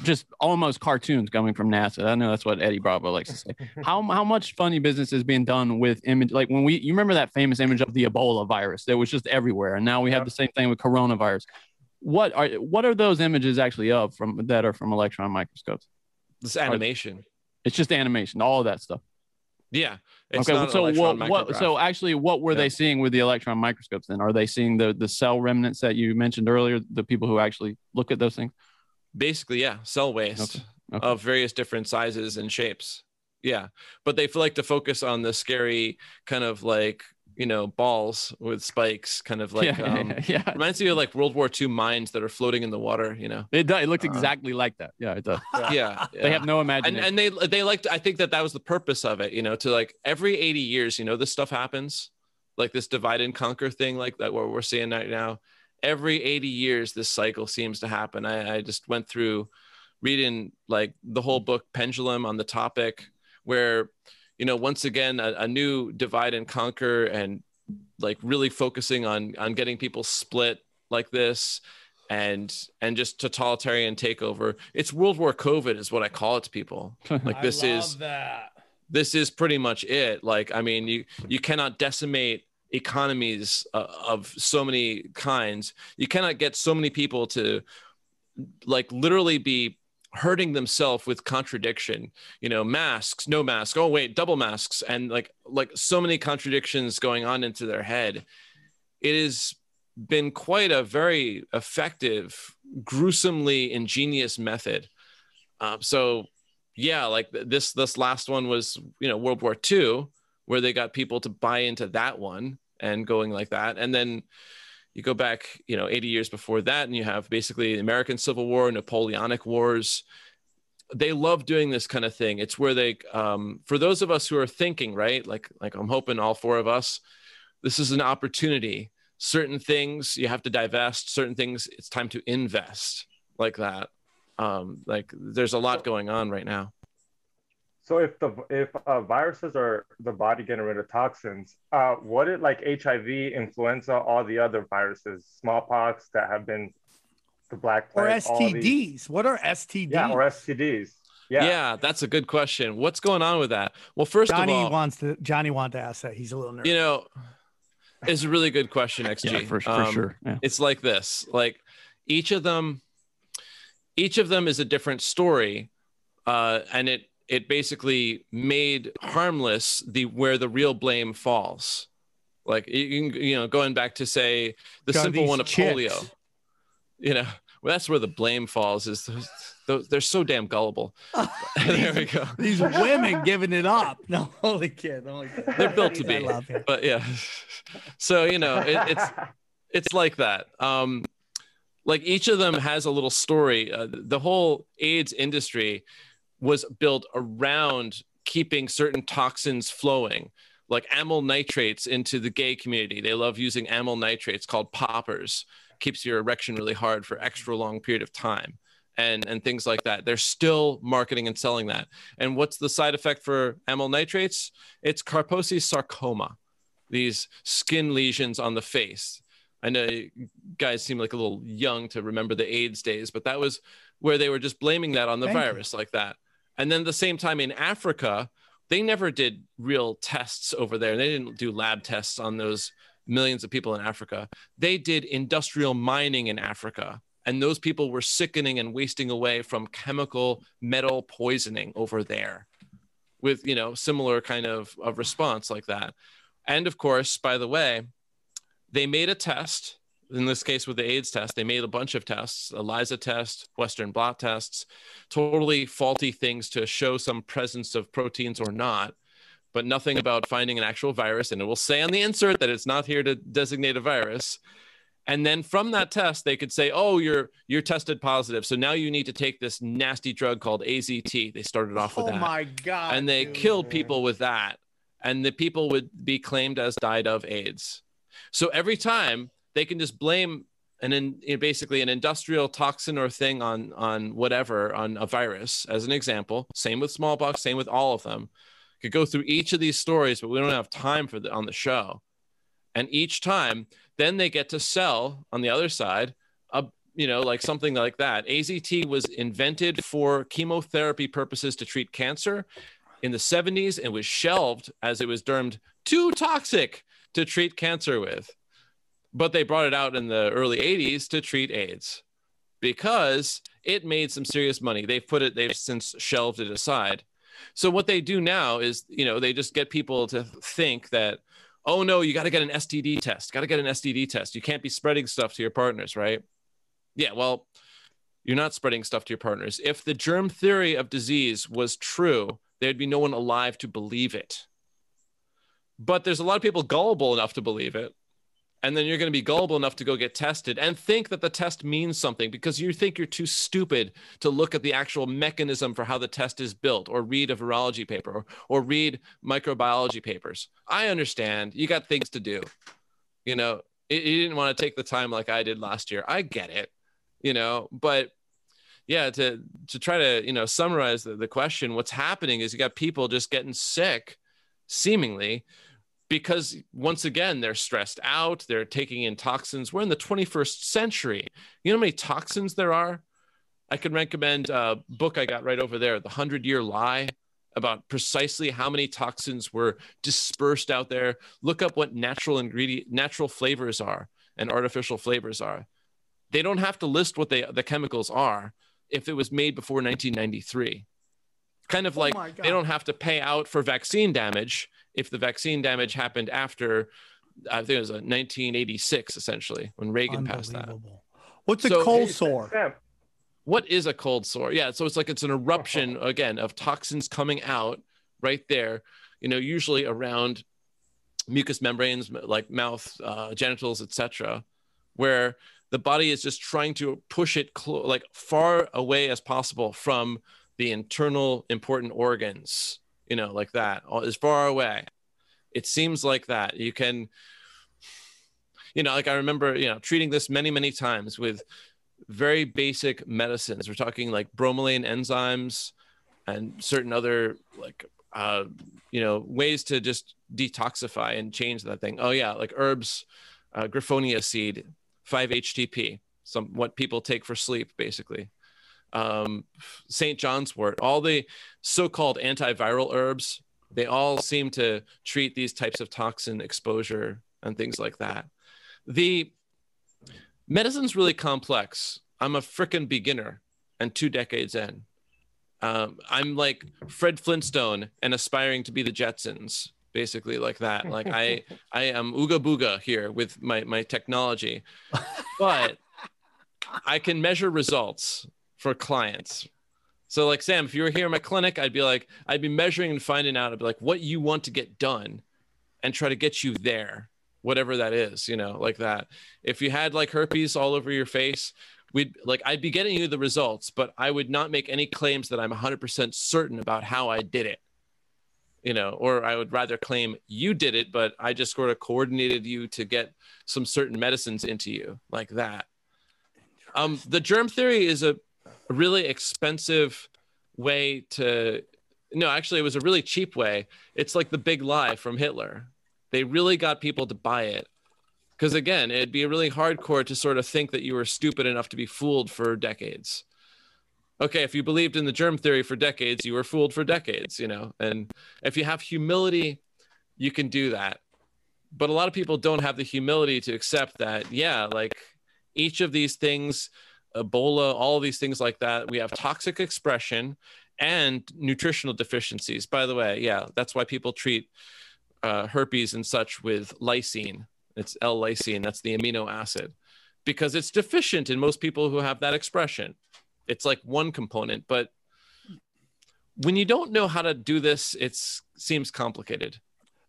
just almost cartoons coming from NASA. I know that's what Eddie Bravo likes to say. how how much funny business is being done with image? Like when we, you remember that famous image of the Ebola virus that was just everywhere, and now we have the same thing with coronavirus. What are what are those images actually of from that are from electron microscopes? This animation. It's just animation, all of that stuff. Yeah. Okay. So what, what? So actually, what were Yeah. they seeing with the electron microscopes? Then are they seeing the the cell remnants that you mentioned earlier? The people who actually look at those things. basically yeah cell waste Okay. Okay. of various different sizes and shapes yeah but they like to focus on the scary kind of like you know balls with spikes kind of like yeah, um, yeah. reminds me of like world war ii mines that are floating in the water you know It does. It looked Uh, exactly like that. Yeah, it does. yeah, They have no imagination. and they they like i think that that was the purpose of it you know to like every 80 years you know this stuff happens like this divide and conquer thing like that what we're seeing right now every 80 years this cycle seems to happen i, I just went through reading like the whole book pendulum on the topic where you know once again a, a new divide and conquer and like really focusing on on getting people split like this and and just totalitarian takeover. It's world war covid is what i call it to people. Like this is that. this is pretty much it. Like i mean you you cannot decimate economies uh, of so many kinds. You cannot get so many people to like literally be hurting themselves with contradiction you know masks no mask oh wait double masks and like like so many contradictions going on into their head. It has been quite a very effective gruesomely ingenious method. Um, so yeah like this this last one was you know world war ii where they got people to buy into that one and going like that. And then you go back you know 80 years before that and you have basically the american civil war napoleonic wars. They love doing this kind of thing. It's where they um, for those of us who are thinking right like like i'm hoping all four of us this is an opportunity. Certain things you have to divest. Certain things it's time to invest like that. Um like there's a lot going on right now So if the if uh, viruses are the body getting rid of toxins, uh, what it like HIV, influenza, all the other viruses, smallpox that have been the black Or plague, all these- STDs. What are STDs? yeah, or STDs. yeah. Yeah, that's a good question what's going on with that well first Johnny of all Johnny wants to. Johnny wanted to ask that. He's a little nervous. you know it's a really good question xg yeah, for, for Um, sure. Yeah. it's like this like each of them each of them is a different story uh and it it basically made harmless the where the real blame falls like you can you know going back to say the Got simple one of chicks. polio you know well, that's where the blame falls. Is those, those they're so damn gullible. there we go. These women giving it up. No, holy kid. Holy kid. They're built to be. But yeah, so you know, it, it's it's like that. Um, like each of them has a little story. Uh, the whole AIDS industry was built around keeping certain toxins flowing, like amyl nitrates into the gay community. They love using amyl nitrates called poppers. Keeps your erection really hard for extra long period of time. And, and things like that. They're still marketing and selling that. And what's the side effect for amyl nitrates? It's Kaposi sarcoma, these skin lesions on the face. I know you guys seem like a little young to remember the AIDS days, but that was where they were just blaming that on the Thank you. virus like that. And then the same time in Africa, they never did real tests over there. They didn't do lab tests on those millions of people in Africa. They did industrial mining in Africa. And those people were sickening and wasting away from chemical metal poisoning over there with, you know, similar kind of, of response like that. And of course, by the way, they made a test in this case with the AIDS test, they made a bunch of tests, ELISA test, Western blot tests, totally faulty things to show some presence of proteins or not, but nothing about finding an actual virus. And it will say on the insert that it's not here to designate a virus. And then from that test, they could say, "Oh, you're you're tested positive, so now you need to take this nasty drug called AZT." They started off with Oh that my god. and they dude. killed people with that and the people would be claimed as died of aids so every time they can just blame an you know, basically an industrial toxin or thing on on whatever on a virus as an example. Same with smallpox same with all of them. Could go through each of these stories but we don't have time for the on the show. And each time then they get to sell on the other side a you know like something like that. AZT was invented for chemotherapy purposes to treat cancer in the 70s and was shelved as it was termed too toxic to treat cancer with but they brought it out in the early 80s to treat AIDS because it made some serious money. They've put it, they've since shelved it aside. So what they do now is, you know, they just get people to think that, oh no, you got to get an STD test, got to get an STD test. You can't be spreading stuff to your partners, right? Yeah, well, you're not spreading stuff to your partners. If the germ theory of disease was true, there'd be no one alive to believe it. But there's a lot of people gullible enough to believe it and then you're going to be gullible enough to go get tested and think that the test means something because you think you're too stupid to look at the actual mechanism for how the test is built or read a virology paper or, or read microbiology papers. I understand you got things to do. You know, it- you didn't want to take the time like I did last year. I get it, you know, but yeah, to to try to, you know, summarize the, the question, what's happening is you got people just getting sick seemingly because once again they're stressed out they're taking in toxins. We're in the 21st century. You know how many toxins there are? I can recommend a book i got right over there the 100 year lie about precisely how many toxins were dispersed out there. Look up what natural ingredient natural flavors are and artificial flavors are. They don't have to list what they the chemicals are if it was made before 1993 kind of Oh like God. they don't have to pay out for vaccine damage if the vaccine damage happened after I think it was uh, 1986 essentially when Reagan passed that. Unbelievable. What's a cold sore? Sam, What is a cold sore? Yeah, so it's like it's an eruption again of toxins coming out right there, you know, usually around mucous membranes like mouth, uh, genitals, etc., where the body is just trying to push it clo- like far away as possible from the internal important organs, you know, like that, as far away. It seems like that. You can, you know, like I remember, you know, treating this many, many times with very basic medicines. We're talking like bromelain enzymes and certain other like uh, you know ways to just detoxify and change that thing. Oh yeah, like herbs, uh, griffonia seed, 5-HTP, some what people take for sleep basically. Um, St. John's wort, all the so-called antiviral herbs, they all seem to treat these types of toxin exposure and things like that. The medicine's really complex. I'm a freaking beginner and two decades in. Um, I'm like Fred Flintstone and aspiring to be the Jetsons, basically like that. Like I, I am ooga booga here with my my technology, but I can measure results for clients. So like Sam, if you were here in my clinic, I'd be like, I'd be measuring and finding out, I'd be like, what you want to get done and try to get you there, whatever that is, you know, like that. If you had like herpes all over your face, we'd like, I'd be getting you the results, but I would not make any claims that I'm 100% certain about how I did it you know, or I would rather claim you did it, but I just sort of coordinated you to get some certain medicines into you, like that. Um, the germ theory is a really expensive way to. No, actually, it was a really cheap way. It's like the big lie from Hitler. They really got people to buy it. Because again, it'd be really hardcore to sort of think that you were stupid enough to be fooled for decades okay, if you believed in the germ theory for decades, you were fooled for decades, you know. And if you have humility, you can do that. But a lot of people don't have the humility to accept that, yeah, like each of these things, Ebola, all these things like that, we have toxic expression and nutritional deficiencies. By the way, yeah, that's why people treat uh, herpes and such with lysine. It's L-lysine, that's the amino acid, because it's deficient in most people who have that expression it's like one component but when you don't know how to do this it seems complicated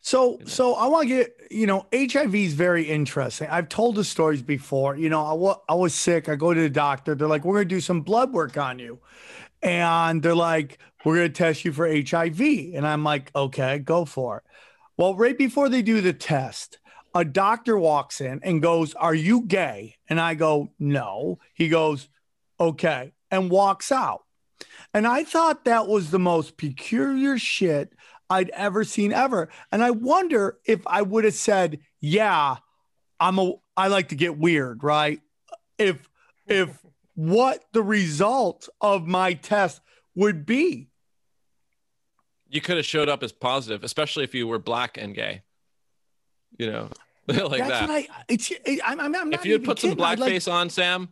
so, so I want to get, you know, HIV is very interesting. I've told the stories before. You know, I, wa- I was sick. I go to the doctor. They're like, we're going to do some blood work on you. And they're like, we're going to test you for HIV. And I'm like, okay, go for it. Well, right before they do the test, a doctor walks in and goes, Are you gay? And I go, No. He goes, Okay and walks out. And I thought that was the most peculiar shit I'd ever seen ever. And I wonder if I would have said, "Yeah, I'm a I like to get weird, right?" If if what the result of my test would be. You could have showed up as positive, especially if you were black and gay. You know, like That's that. What I, it's, it, I'm, I'm, I'm if you had put some blackface like, on, Sam,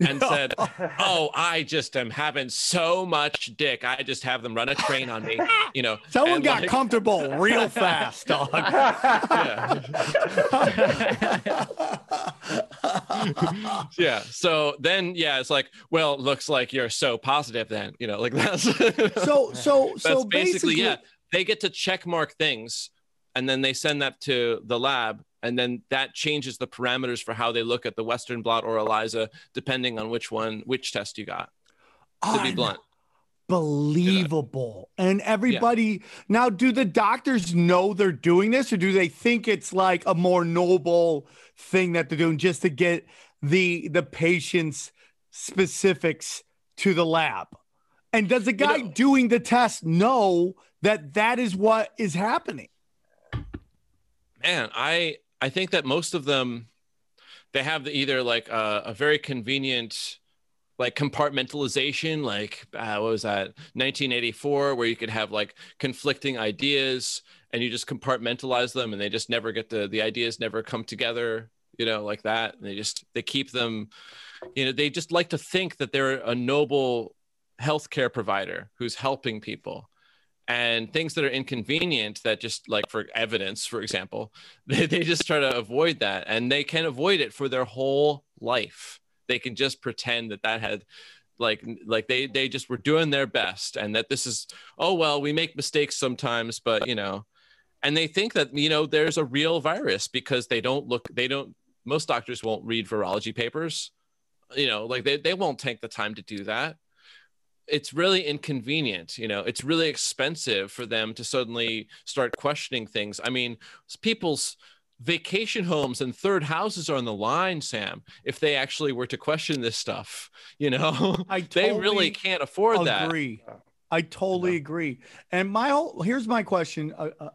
and said, "Oh, I just am having so much dick. I just have them run a train on me." You know, someone got like... comfortable real fast, dog. yeah. yeah. So then, yeah, it's like, well, looks like you're so positive. Then, you know, like that's so. So. That's so basically, basically, yeah, they get to check mark things, and then they send that to the lab and then that changes the parameters for how they look at the Western blot or ELISA, depending on which one, which test you got. To be blunt. Believable. And everybody yeah. now, do the doctors know they're doing this, or do they think it's like a more noble thing that they're doing just to get the the patient's specifics to the lab? And does the guy you know, doing the test know that that is what is happening? Man, I I think that most of them they have the, either like a, a, very convenient like compartmentalization like uh, what was that? 1984 where you could have like conflicting ideas and you just compartmentalize them and they just never get the the ideas never come together you know like that. And they just they keep them you know they just like to think that they're a noble healthcare provider who's helping people and things that are inconvenient that just like for evidence for example they, they just try to avoid that and they can avoid it for their whole life. They can just pretend that that had like like they they just were doing their best and that this is oh well we make mistakes sometimes but you know and they think that you know there's a real virus because they don't look they don't most doctors won't read virology papers you know like they, they won't take the time to do that it's really inconvenient you know it's really expensive for them to suddenly start questioning things i mean people's vacation homes and third houses are on the line sam if they actually were to question this stuff you know I totally they really can't afford agree. that agree i totally yeah. agree and my whole here's my question uh, uh,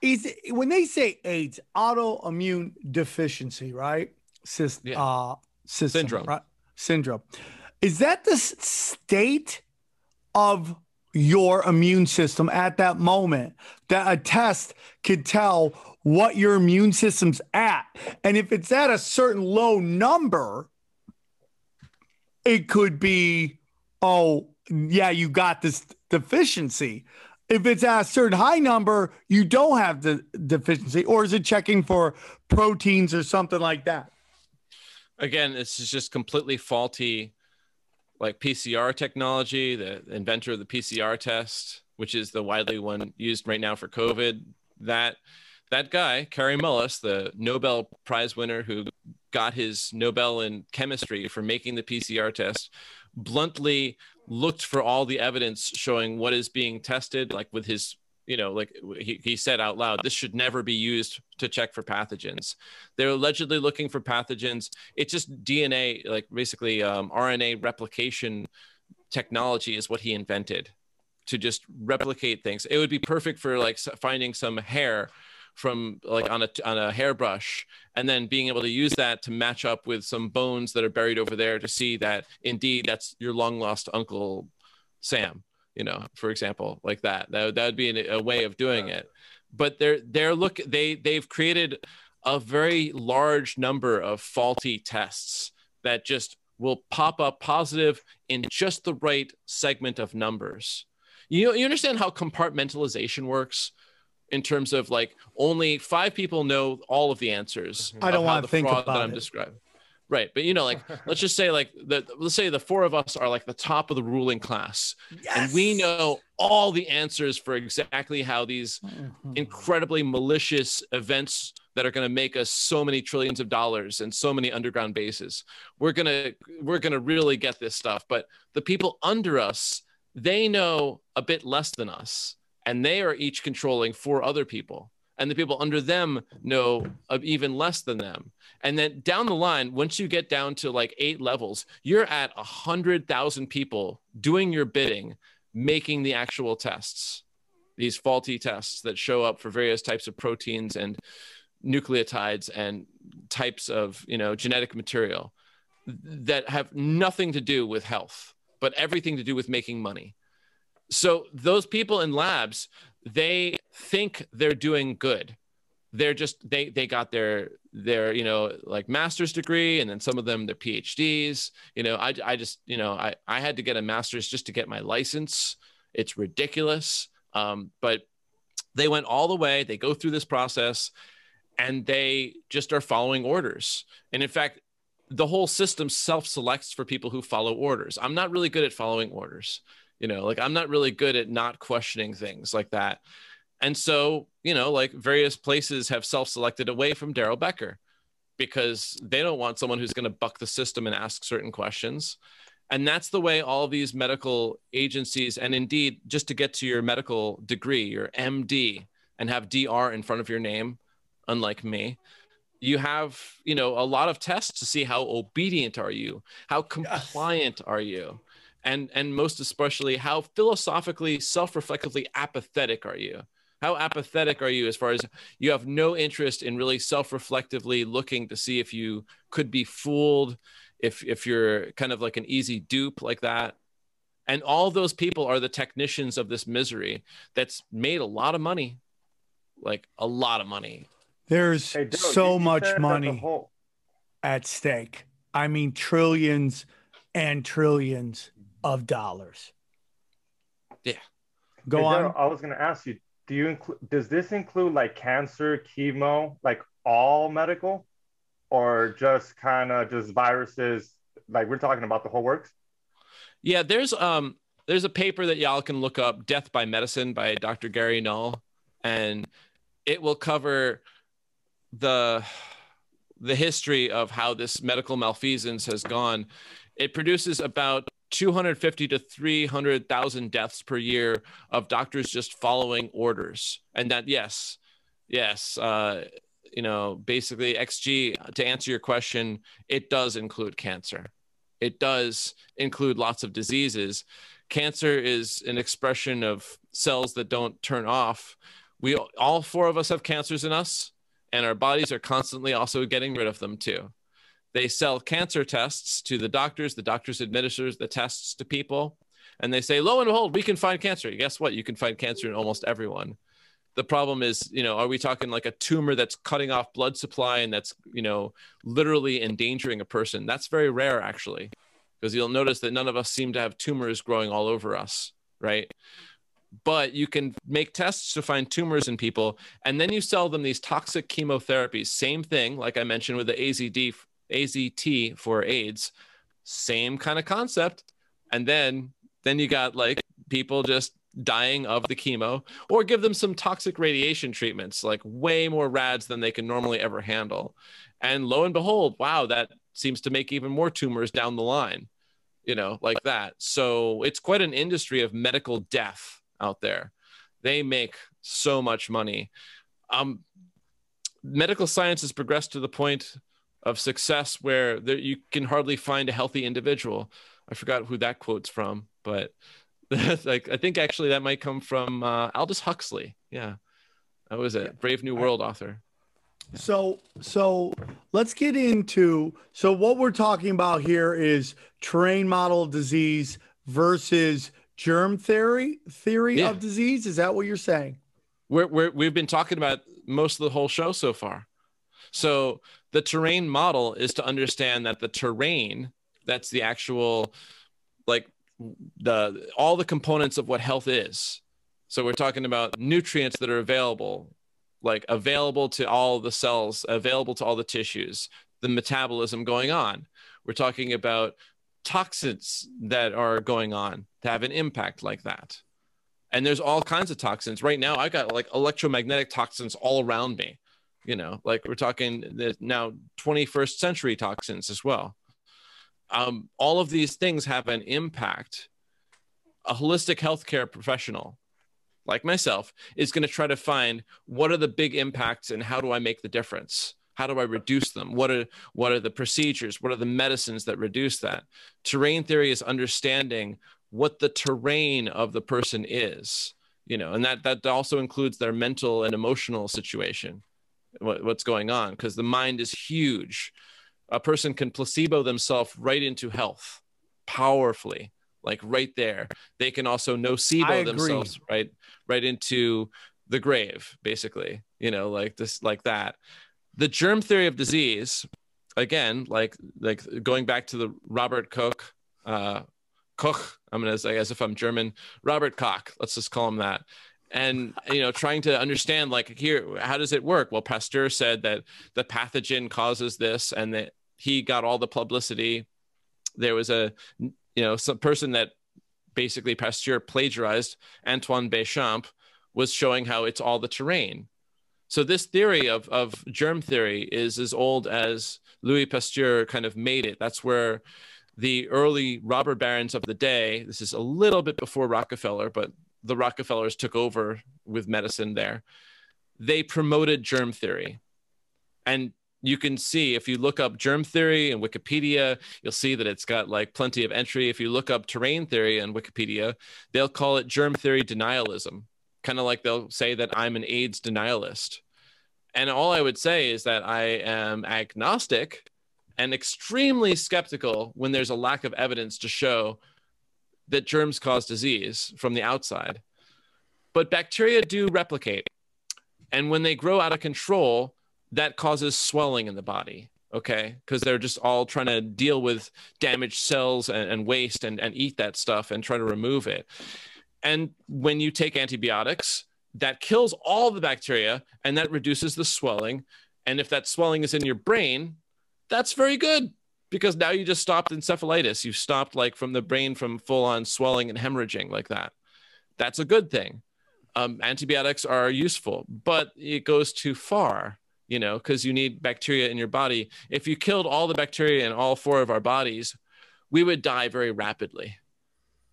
is it, when they say aids autoimmune deficiency right Syst- yeah. uh, system, syndrome right? syndrome is that the state of your immune system at that moment that a test could tell what your immune system's at? And if it's at a certain low number, it could be, oh, yeah, you got this deficiency. If it's at a certain high number, you don't have the deficiency, or is it checking for proteins or something like that? again, this is just completely faulty, like PCR technology. The inventor of the PCR test, which is the widely one used right now for COVID, that that guy, Kary Mullis, the Nobel Prize winner who got his Nobel in chemistry for making the PCR test, bluntly looked for all the evidence showing what is being tested, like with his you know, like he, he said out loud, this should never be used to check for pathogens. They're allegedly looking for pathogens. It's just DNA, like basically um, RNA replication technology is what he invented to just replicate things. It would be perfect for like finding some hair from like on a on a hairbrush and then being able to use that to match up with some bones that are buried over there to see that indeed that's your long lost uncle Sam you know, for example, like that. That, that would be an, a way of doing it. But they're they're look they they've created a very large number of faulty tests that just will pop up positive in just the right segment of numbers. You you understand how compartmentalization works in terms of like only five people know all of the answers. I don't want to think about that I'm it. describing. Right, but you know, like let's just say like the let's say the four of us are like the top of the ruling class, and we know all the answers for exactly how these mm-hmm. incredibly malicious events that are going to make us so many trillions of dollars and so many underground bases. We're gonna we're gonna really get this stuff, but the people under us they know a bit less than us, and they are each controlling four other people and the people under them know of even less than them. And then down the line, once you get down to like eight levels, you're at a hundred thousand people doing your bidding, making the actual tests, these faulty tests that show up for various types of proteins and nucleotides and types of you know genetic material that have nothing to do with health, but everything to do with making money. So those people in labs, they think they're doing good. They're just they they got their their you know like master's degree and then some of them their phds you know i, I just you know I, I had to get a master's just to get my license. It's ridiculous. Um, but they went all the way. They go through this process and they just are following orders. And in fact the whole system self-selects for people who follow orders. I'm not really good at following orders you know like i'm not really good at not questioning things like that. And so you know like various places have self-selected away from daryl becker because they don't want someone who's going to buck the system and ask certain questions. And that's the way all these medical agencies and indeed just to get to your medical degree your md and have dr in front of your name unlike me you have you know a lot of tests to see how obedient are you how compliant are you and and most especially how philosophically self-reflectively apathetic are you? How apathetic are you as far as you have no interest in really self-reflectively looking to see if you could be fooled if if you're kind of like an easy dupe like that? And all those people are the technicians of this misery that's made a lot of money. Like a lot of money. There's Hey, Joe, so you- you much said that the money whole- at stake. I mean, trillions and trillions of dollars. Yeah. Go Hey, on. Joe, I was gonna ask you, do you include does this include like cancer, chemo, like all medical, or just kind of just viruses? Like we're talking about the whole works. Yeah, there's um there's a paper that y'all can look up, Death by Medicine by Dr. Gary Null, and it will cover the the history of how this medical malfeasance has gone. It produces about 250 to 300,000 deaths per year of doctors just following orders. And that yes, yes, uh you know, basically XG to answer your question, it does include cancer it does include lots of diseases. Cancer is an expression of cells that don't turn off. We all four of us have cancers in us, and our bodies are constantly also getting rid of them too. They sell cancer tests to the doctors. The doctors administers the tests to people, and they say, "Lo and behold, we can find cancer." Guess what? You can find cancer in almost everyone. The problem is, you know, are we talking like a tumor that's cutting off blood supply and that's, you know, literally endangering a person? That's very rare, actually, because you'll notice that none of us seem to have tumors growing all over us, right? But you can make tests to find tumors in people, and then you sell them these toxic chemotherapies. Same thing, like I mentioned with the AZD AZT for AIDS, same kind of concept. And then then you got like people just dying of the chemo or give them some toxic radiation treatments like way more rads than they can normally ever handle. And lo and behold wow that seems to make even more tumors down the line you know like that. So it's quite an industry of medical death out there. They make so much money. Um medical science has progressed to the point of success where there, you can hardly find a healthy individual i forgot who that quote's from but like I think actually that might come from uh, Aldous Huxley. Yeah, that was it. Brave New World author. So so let's get into so what we're talking about here is terrain model disease versus germ theory theory Yeah. of disease. Is that what you're saying? We're, we're we've been talking about most of the whole show so far. So the terrain model is to understand that the terrain, that's the actual like the all the components of what health is. So we're talking about nutrients that are available, like available to all the cells, available to all the tissues, the metabolism going on. We're talking about toxins that are going on to have an impact like that and there's all kinds of toxins right now I've got like electromagnetic toxins all around me you know like we're talking the now 21st century toxins as well. Um, all of these things have an impact. A holistic healthcare professional like myself is going to try to find what are the big impacts and how do i make the difference? How do i reduce them? What are what are the procedures? What are the medicines that reduce that? Terrain theory is understanding what the terrain of the person is you know and that that also includes their mental and emotional situation what, what's going on because the mind is huge. A person can placebo themselves right into health powerfully like right there. They can also nocebo themselves right right into the grave basically you know like this like that. The germ theory of disease again like like going back to the robert koch uh koch i'm gonna say as if i'm german robert koch let's just call him that and you know trying to understand like here how does it work? Well pasteur said that the pathogen causes this and that he got all the publicity. There was a you know some person that basically pasteur plagiarized antoine béchamp was showing how it's all the terrain. So this theory of, of germ theory is as old as louis pasteur kind of made it. That's where the early robber barons of the day this is a little bit before rockefeller but the rockefellers took over with medicine there. They promoted germ theory. And you can see if you look up germ theory in wikipedia you'll see that it's got like plenty of entry. If you look up terrain theory in wikipedia they'll call it germ theory denialism. Kind of like they'll say that i'm an aids denialist. And all i would say is that i am agnostic and extremely skeptical when there's a lack of evidence to show that germs cause disease from the outside. But bacteria do replicate. And when they grow out of control, that causes swelling in the body. Okay. Because they're just all trying to deal with damaged cells and, and waste and, and eat that stuff and try to remove it. And when you take antibiotics, that kills all the bacteria and that reduces the swelling. And if that swelling is in your brain, that's very good because now you just stopped encephalitis. You stopped like from the brain from full on swelling and hemorrhaging like that. That's a good thing. Um, antibiotics are useful, but it goes too far, you know, because you need bacteria in your body. If you killed all the bacteria in all four of our bodies, we would die very rapidly,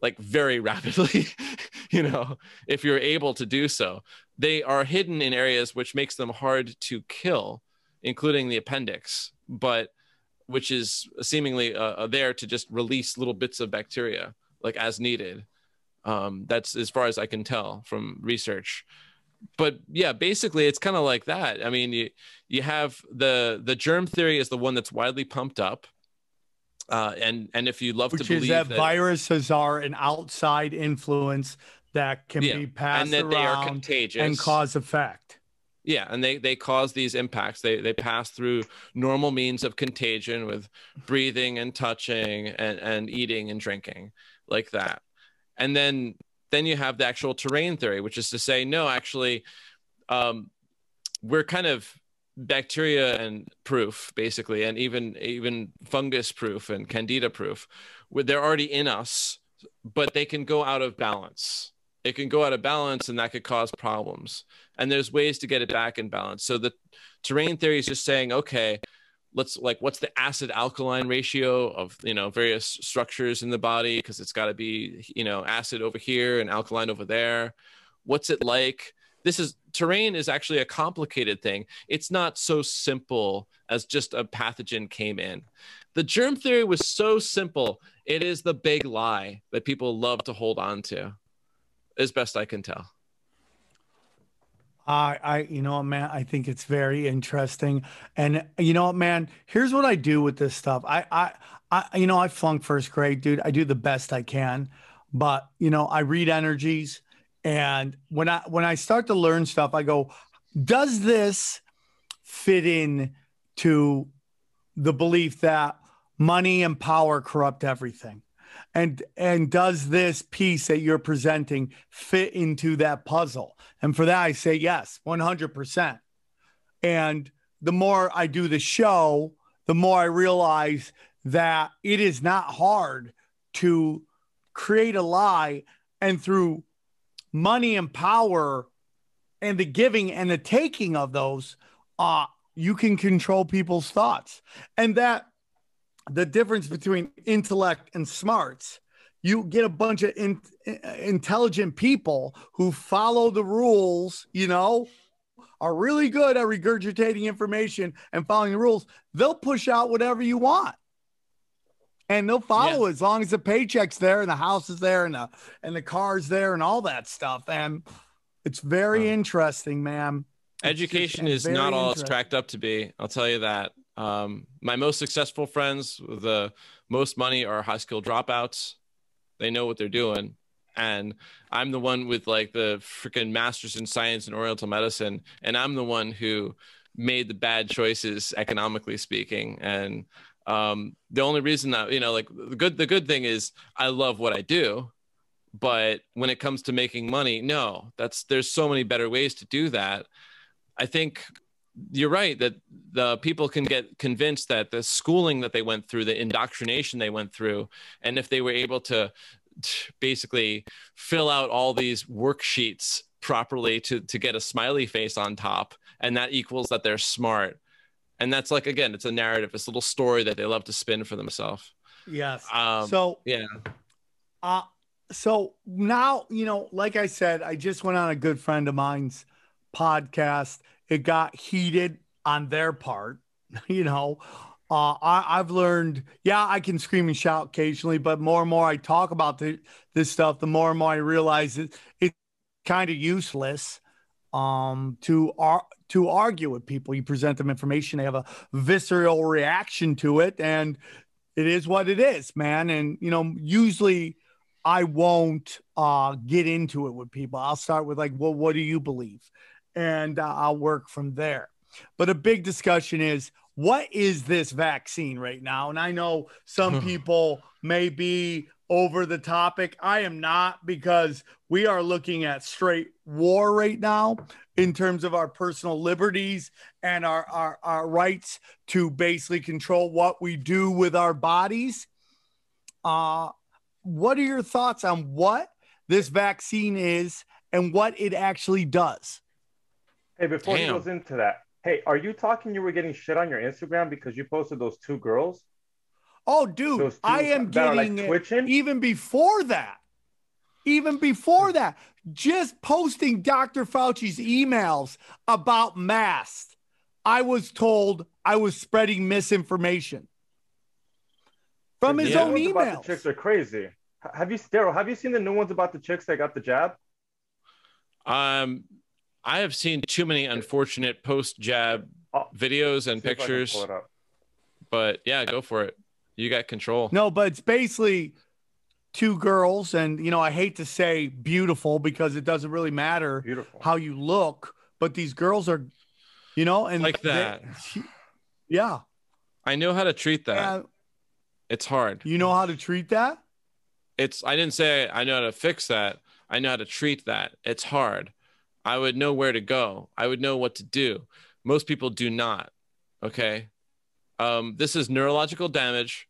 like very rapidly, you know, if you're able to do so. They are hidden in areas which makes them hard to kill, including the appendix, but which is seemingly uh, there to just release little bits of bacteria like as needed. Um, that's as far as I can tell from research. But yeah, basically it's kind of like that. I mean, you you have the the germ theory is the one that's widely pumped up. Uh, and and if you love Which to believe that, that viruses are an outside influence that can Yeah, be passed and that they are around contagious and cause effect. Yeah, and they they cause these impacts. They they pass through normal means of contagion with breathing and touching and and eating and drinking like that. And then then you have the actual terrain theory, which is to say, no, actually, um, we're kind of bacteria and proof basically and even even fungus proof and candida proof they're already in us but they can go out of balance it can go out of balance and that could cause problems and there's ways to get it back in balance. So the terrain theory is just saying okay let's like what's the acid alkaline ratio of you know various structures in the body? Because it's got to be you know acid over here and alkaline over there. What's it like? This is terrain is actually a complicated thing. It's not so simple as just a pathogen came in. The germ theory was so simple it is the big lie that people love to hold on to as best i can tell I, I, you know man, I think it's very interesting. And you know man, here's what I do with this stuff. I, I, I, you know, I flunked first grade, dude. I do the best I can, but you know, I read energies, and when I when I start to learn stuff, I go, does this fit in to the belief that money and power corrupt everything? And and does this piece that you're presenting fit into that puzzle? And for that i say yes 100% and the more i do the show the more i realize that it is not hard to create a lie and through money and power and the giving and the taking of those uh you can control people's thoughts. And that the difference between intellect and smarts. You get a bunch of in, intelligent people who follow the rules you know are really good at regurgitating information and following the rules. They'll push out whatever you want. And they'll follow yeah. as long as the paycheck's there and the house is there and the and the car's there and all that stuff. And it's very um, interesting ma'am. education is not all it's cracked up to be. I'll tell you that um, my most successful friends with the most money are high school dropouts. They know what they're doing. And I'm the one with like the freaking masters in science and oriental medicine. And I'm the one who made the bad choices economically speaking. And um, the only reason that, you know, like the good, the good thing is I love what I do. But when it comes to making money, no, that's, there's so many better ways to do that. I think you're right that the people can get convinced that the schooling that they went through, the indoctrination they went through, and if they were able to basically fill out all these worksheets properly to to get a smiley face on top, and that equals that they're smart. And that's like again, it's a narrative, it's a little story that they love to spin for themselves. Yes. Um, so yeah. Uh so now you know, like I said, I just went on a good friend of mine's podcast it got heated on their part. You know, uh, I, I've learned, yeah, I can scream and shout occasionally, but more and more I talk about the, this stuff, the more and more I realize it, it's kind of useless um, to ar- to argue with people. You present them information, they have a visceral reaction to it, and it is what it is, man. And you know, usually I won't uh, get into it with people. I'll start with like, well, what do you believe? And uh, I'll work from there. But a big discussion is what is this vaccine right now? And I know some people may be over the topic. I am not because we are looking at straight war right now in terms of our personal liberties and our, our, our rights to basically control what we do with our bodies. Uh, what are your thoughts on what this vaccine is and what it actually does? Hey, before Damn. he goes into that, hey, are you talking you were getting shit on your Instagram because you posted those two girls? Oh, dude, I am that are, like, getting it twitching? even before that. Even before that, just posting Dr. Fauci's emails about masks, I was told I was spreading misinformation from his The own new ones about emails. the chicks are crazy. Have you, Daryl? Have you seen the new ones about the chicks that got the jab? Um, I have seen too many unfortunate post jab Oh, videos and see if I can pictures, pull it up. but yeah, go for it. You got control. No, but it's basically two girls, and you know, I hate to say beautiful because it doesn't really matter Beautiful. how you look, but these girls are, you know, and Like they- that. yeah. I know how to treat that. Yeah. It's hard. You know how to treat that? It's I didn't say I know how to fix that. I know how to treat that. It's hard. I would know where to go. I would know what to do. Most people do not. Okay. Um, this is neurological damage,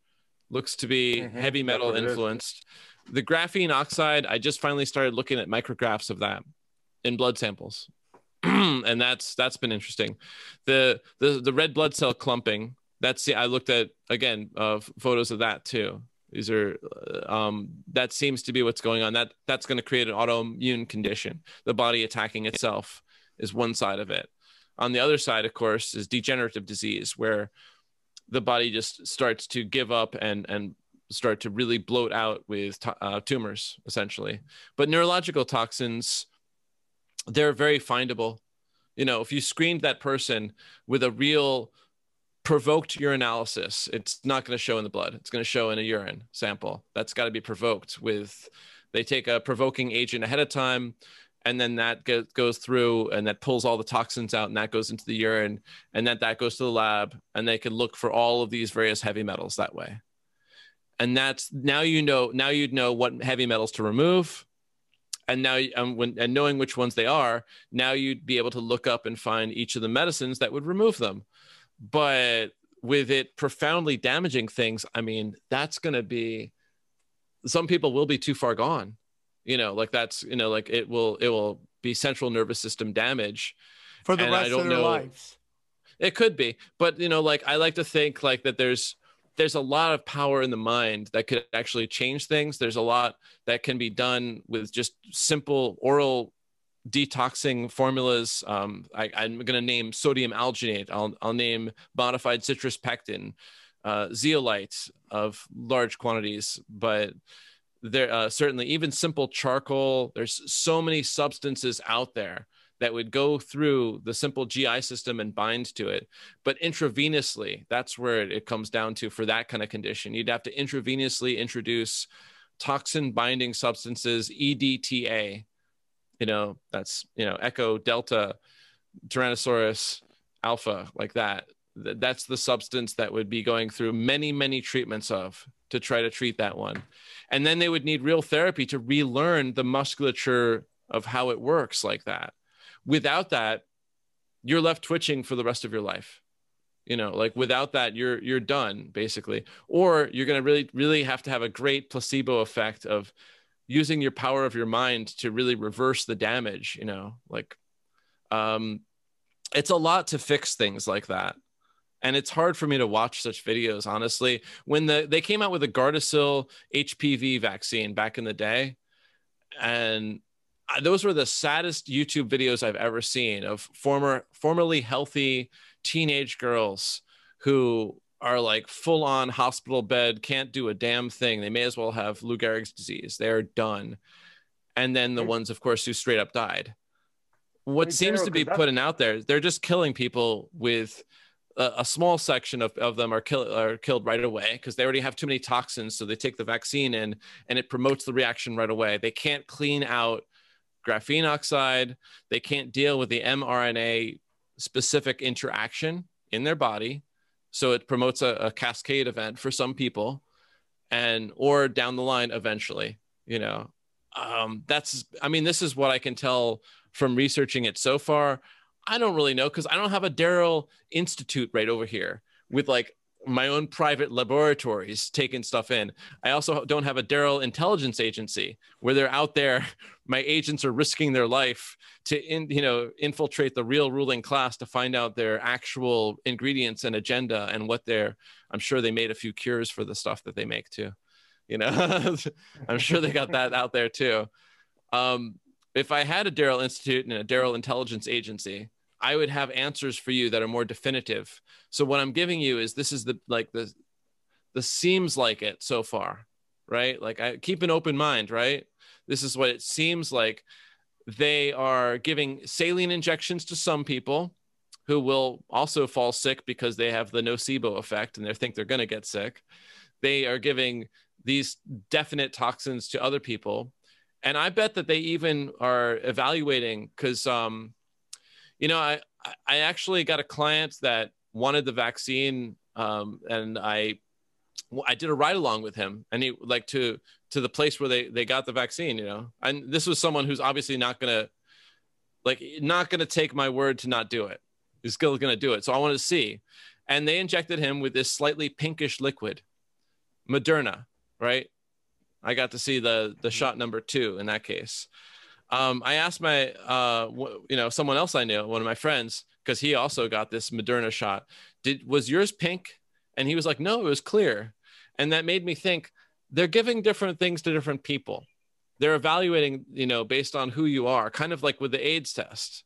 looks to be Mhm, heavy metal what it is. influenced. The graphene oxide, I just finally started looking at micrographs of that in blood samples. and that's that's been interesting. The the the red blood cell clumping, that's the I looked at again uh, photos of that too. These are uh, um, that seems to be what's going on. That that's going to create an autoimmune condition. The body attacking itself is one side of it. On the other side, of course, is degenerative disease, where the body just starts to give up and and start to really bloat out with uh, tumors, essentially. But neurological toxins, they're very findable. You know, if you screened that person with a real provoked urinalysis, it's not going to show in the blood. It's going to show in a urine sample. That's got to be provoked with. They take a provoking agent ahead of time, and then that go, goes through and that pulls all the toxins out, and that goes into the urine, and then that goes to the lab, and they can look for all of these various heavy metals that way. And that's now you know now you'd know what heavy metals to remove, and now and when and knowing which ones they are, now you'd be able to look up and find each of the medicines that would remove them but with it profoundly damaging things i mean that's going to be some people will be too far gone. You know like that's you know like it will it will be central nervous system damage. For the and rest of their know- lives. it could be but you know like i like to think like that there's there's a lot of power in the mind that could actually change things. There's a lot that can be done with just simple oral detoxing formulas um, I, i'm going to name sodium alginate I'll, I'll name modified citrus pectin uh, zeolite of large quantities but there uh, certainly even simple charcoal there's so many substances out there that would go through the simple GI system and bind to it. But intravenously, that's where it, comes down to for that kind of condition. You'd have to intravenously introduce toxin binding substances, EDTA. You know, that's, you know, Echo, Delta, Tyrannosaurus, Alpha, like that. That's the substance that would be going through many, many treatments of to try to treat that one. And then they would need real therapy to relearn the musculature of how it works like that without that you're left twitching for the rest of your life you know like without that you're you're done basically or you're going to really really have to have a great placebo effect of using your power of your mind to really reverse the damage you know like um it's a lot to fix things like that. And it's hard for me to watch such videos honestly. When the they came out with the gardasil hpv vaccine back in the day and those were the saddest YouTube videos I've ever seen of former formerly healthy teenage girls who are like full on hospital bed, can't do a damn thing. They may as well have Lou Gehrig's disease. They're done. And then the ones, of course, who straight up died. What seems Daryl, to be putting out there, they're just killing people with a, a small section of, of them are, kill, are killed right away because they already have too many toxins. So they take the vaccine in and it promotes the reaction right away. They can't clean out graphene oxide. They can't deal with the mRNA specific interaction in their body. So it promotes a, a cascade event for some people and or down the line eventually, you know. Um, that's I mean, this is what I can tell from researching it so far. I don't really know because I don't have a Daryl Institute right over here with like my own private laboratories taking stuff in. I also don't have a Daryl intelligence agency where they're out there. My agents are risking their life to, in, you know, infiltrate the real ruling class to find out their actual ingredients and agenda and what they're. I'm sure they made a few cures for the stuff that they make too. You know, I'm sure they got that out there too. Um, if I had a Daryl Institute and a Daryl Intelligence Agency, I would have answers for you that are more definitive. So what I'm giving you is this is the like the the seems like it so far, right? Like I keep an open mind, right? This is what it seems like. They are giving saline injections to some people who will also fall sick because they have the nocebo effect and they think they're going to get sick. They are giving these definite toxins to other people. And I bet that they even are evaluating because, um, you know, I, I actually got a client that wanted the vaccine um, and I, I did a ride along with him and he like to, to the place where they, they got the vaccine, you know, and this was someone who's obviously not going to like, not going to take my word to not do it. He's still going to do it. So I wanted to see. And they injected him with this slightly pinkish liquid, Moderna, right? I got to see the the shot number two in that case. Um, I asked my, uh, w- you know, someone else I knew, one of my friends, because he also got this Moderna shot. Did was yours pink? And he was like, no, it was clear. And that made me think they're giving different things to different people. They're evaluating, you know, based on who you are, kind of like with the AIDS test.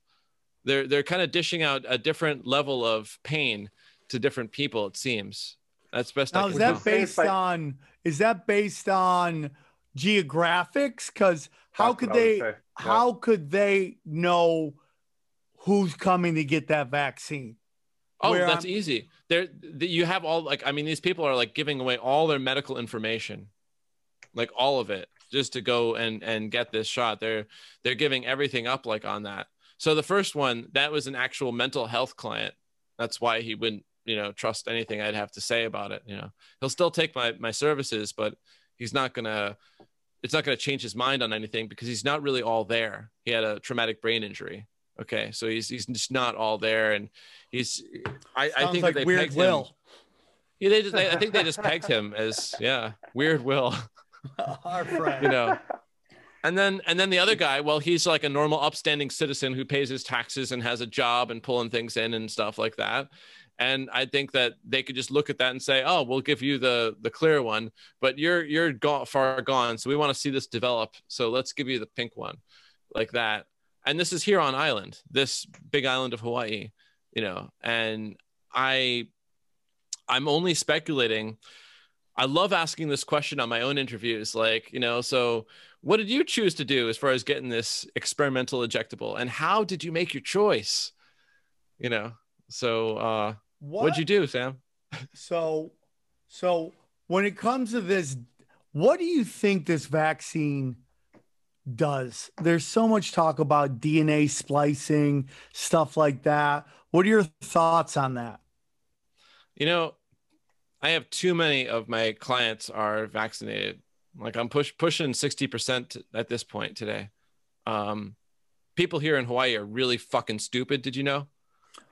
They're they're kind of dishing out a different level of pain to different people. It seems that's best. I Now can is that tell. based on is that based on geographics? Because how That's could what I would they say. How could they know who's coming to get that vaccine? Oh, where that's I'm- easy. There, th- you have all like I mean, these people are like giving away all their medical information, like all of it, just to go and and get this shot. They're they're giving everything up like on that. So the first one, that was an actual mental health client. That's why he wouldn't, you know, trust anything I'd have to say about it. You know, he'll still take my my services, but he's not gonna. It's not gonna change his mind on anything because he's not really all there. He had a traumatic brain injury. Okay, so he's he's just not all there, and he's. I, I think like that they Weird pegged him. Will. Yeah, they just. They, I think they just pegged him as yeah, weird Will. Our friend. You know. And then and then the other guy, well, he's like a normal upstanding citizen who pays his taxes and has a job and pulling things in and stuff like that. And I think that they could just look at that and say, "Oh, we'll give you the the clear one, but you're you're go- far gone, so we want to see this develop. So let's give you the pink one, like that." And this is here on island, this big island of Hawaii, you know. And I, I'm only speculating. I love asking this question on my own interviews, like you know, so what did you choose to do as far as getting this experimental ejectable, and how did you make your choice? You know, so uh, What? what'd you do, Sam? So, so when it comes to this, what do you think this vaccine does? There's so much talk about DNA splicing, stuff like that. What are your thoughts on that? You know, I have too many of my clients are vaccinated. Like I'm push pushing 60% at this point today. Um, people here in Hawaii are really fucking stupid. Did you know?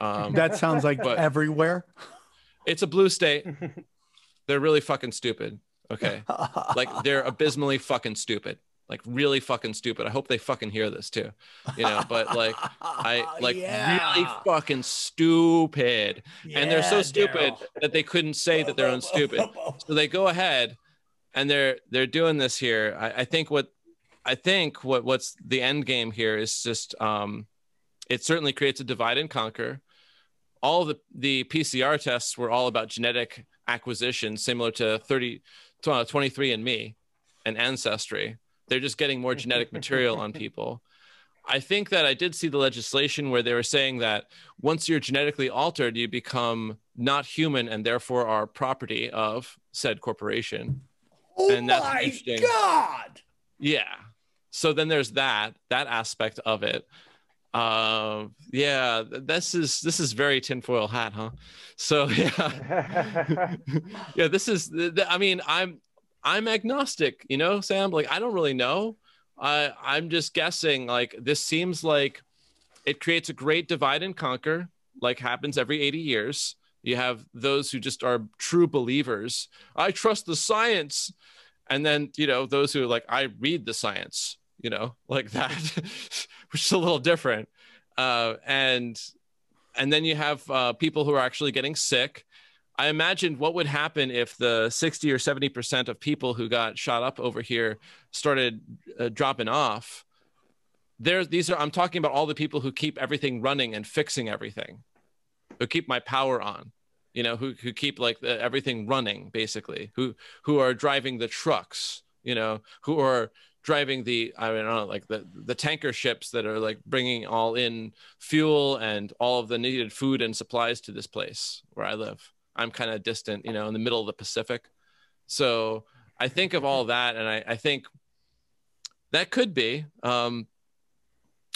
Um, That sounds like everywhere. it's a blue state. They're really fucking stupid. Okay. Like they're abysmally fucking stupid. Like really fucking stupid. I hope they fucking hear this too. You know, but like I like really fucking stupid. and they're so stupid Daryl. that they couldn't say that they're unstupid. so they go ahead and they're they're doing this here. I, I think what I think what what's the end game here is just um it certainly creates a divide and conquer. All the the PCR tests were all about genetic acquisition, similar to 30 tw- uh, 23andMe and Ancestry. They're just getting more genetic material on people. I think that I did see the legislation where they were saying that once you're genetically altered, you become not human and therefore are property of said corporation. Oh and that's my. God. Yeah. So then there's that that aspect of it. Uh, yeah, this is this is very tinfoil hat, huh? So yeah, yeah. This is. I mean, I'm I'm agnostic. You know, Sam. Like I don't really know. I I'm just guessing. Like this seems like it creates a great divide and conquer, like happens every 80 years. You have those who just are true believers. I trust the science, and then you know those who are like I read the science. You know, like that, which is a little different. Uh, and and then you have uh, people who are actually getting sick. I imagined what would happen if the 60 or 70% of people who got shot up over here started uh, dropping off. There, these are, I'm talking about all the people who keep everything running and fixing everything, who keep my power on, you know, who, who keep like the, everything running basically, who, who are driving the trucks, you know, who are driving the I don't know like the the tanker ships that are like bringing all in fuel and all of the needed food and supplies to this place where I live. I'm kind of distant, you know, in the middle of the Pacific. So I think of all that, and I, I think that could be. Um,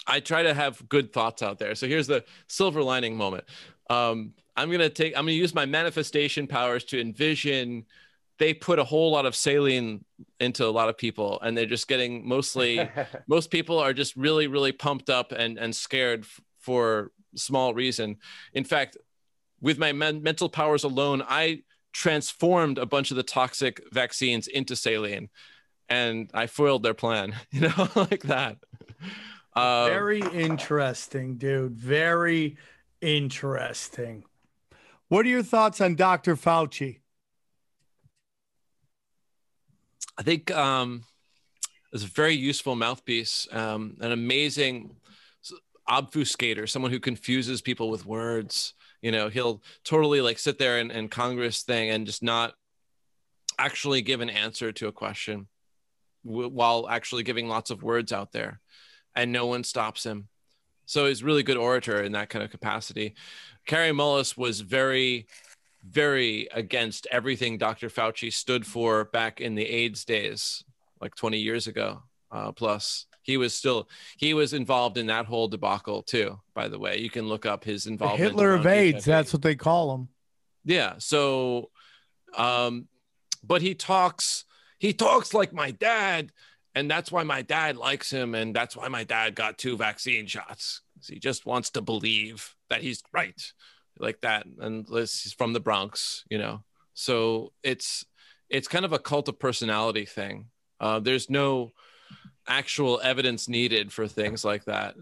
I try to have good thoughts out there. So here's the silver lining moment. Um, I'm gonna take. I'm gonna use my manifestation powers to envision they put a whole lot of saline into a lot of people and they're just getting mostly most people are just really really pumped up and and scared f- for small reason. In fact, with my men- mental powers alone, I transformed a bunch of the toxic vaccines into saline, and I foiled their plan. You know, like that. Uh, Very interesting, dude. Very interesting. What are your thoughts on Dr. Fauci? I think um, it's a very useful mouthpiece, um, an amazing obfuscator, someone who confuses people with words. You know, he'll totally like sit there and, and Congress thing and just not actually give an answer to a question w- while actually giving lots of words out there, and no one stops him. So he's really good orator in that kind of capacity. Kary Mullis was very very against everything Dr. Fauci stood for back in the AIDS days, like 20 years ago. Uh, plus, he was still he was involved in that whole debacle too. By the way, you can look up his The involvement. Hitler of AIDS, HIV. that's what they call him. Yeah. So, um, but he talks, he talks like my dad, and that's why my dad likes him, and that's why my dad got two vaccine shots. He just wants to believe that he's right, like that, and this- he's from the Bronx, you know. So it's it's kind of a cult of personality thing. Uh, there's no actual evidence needed for things like that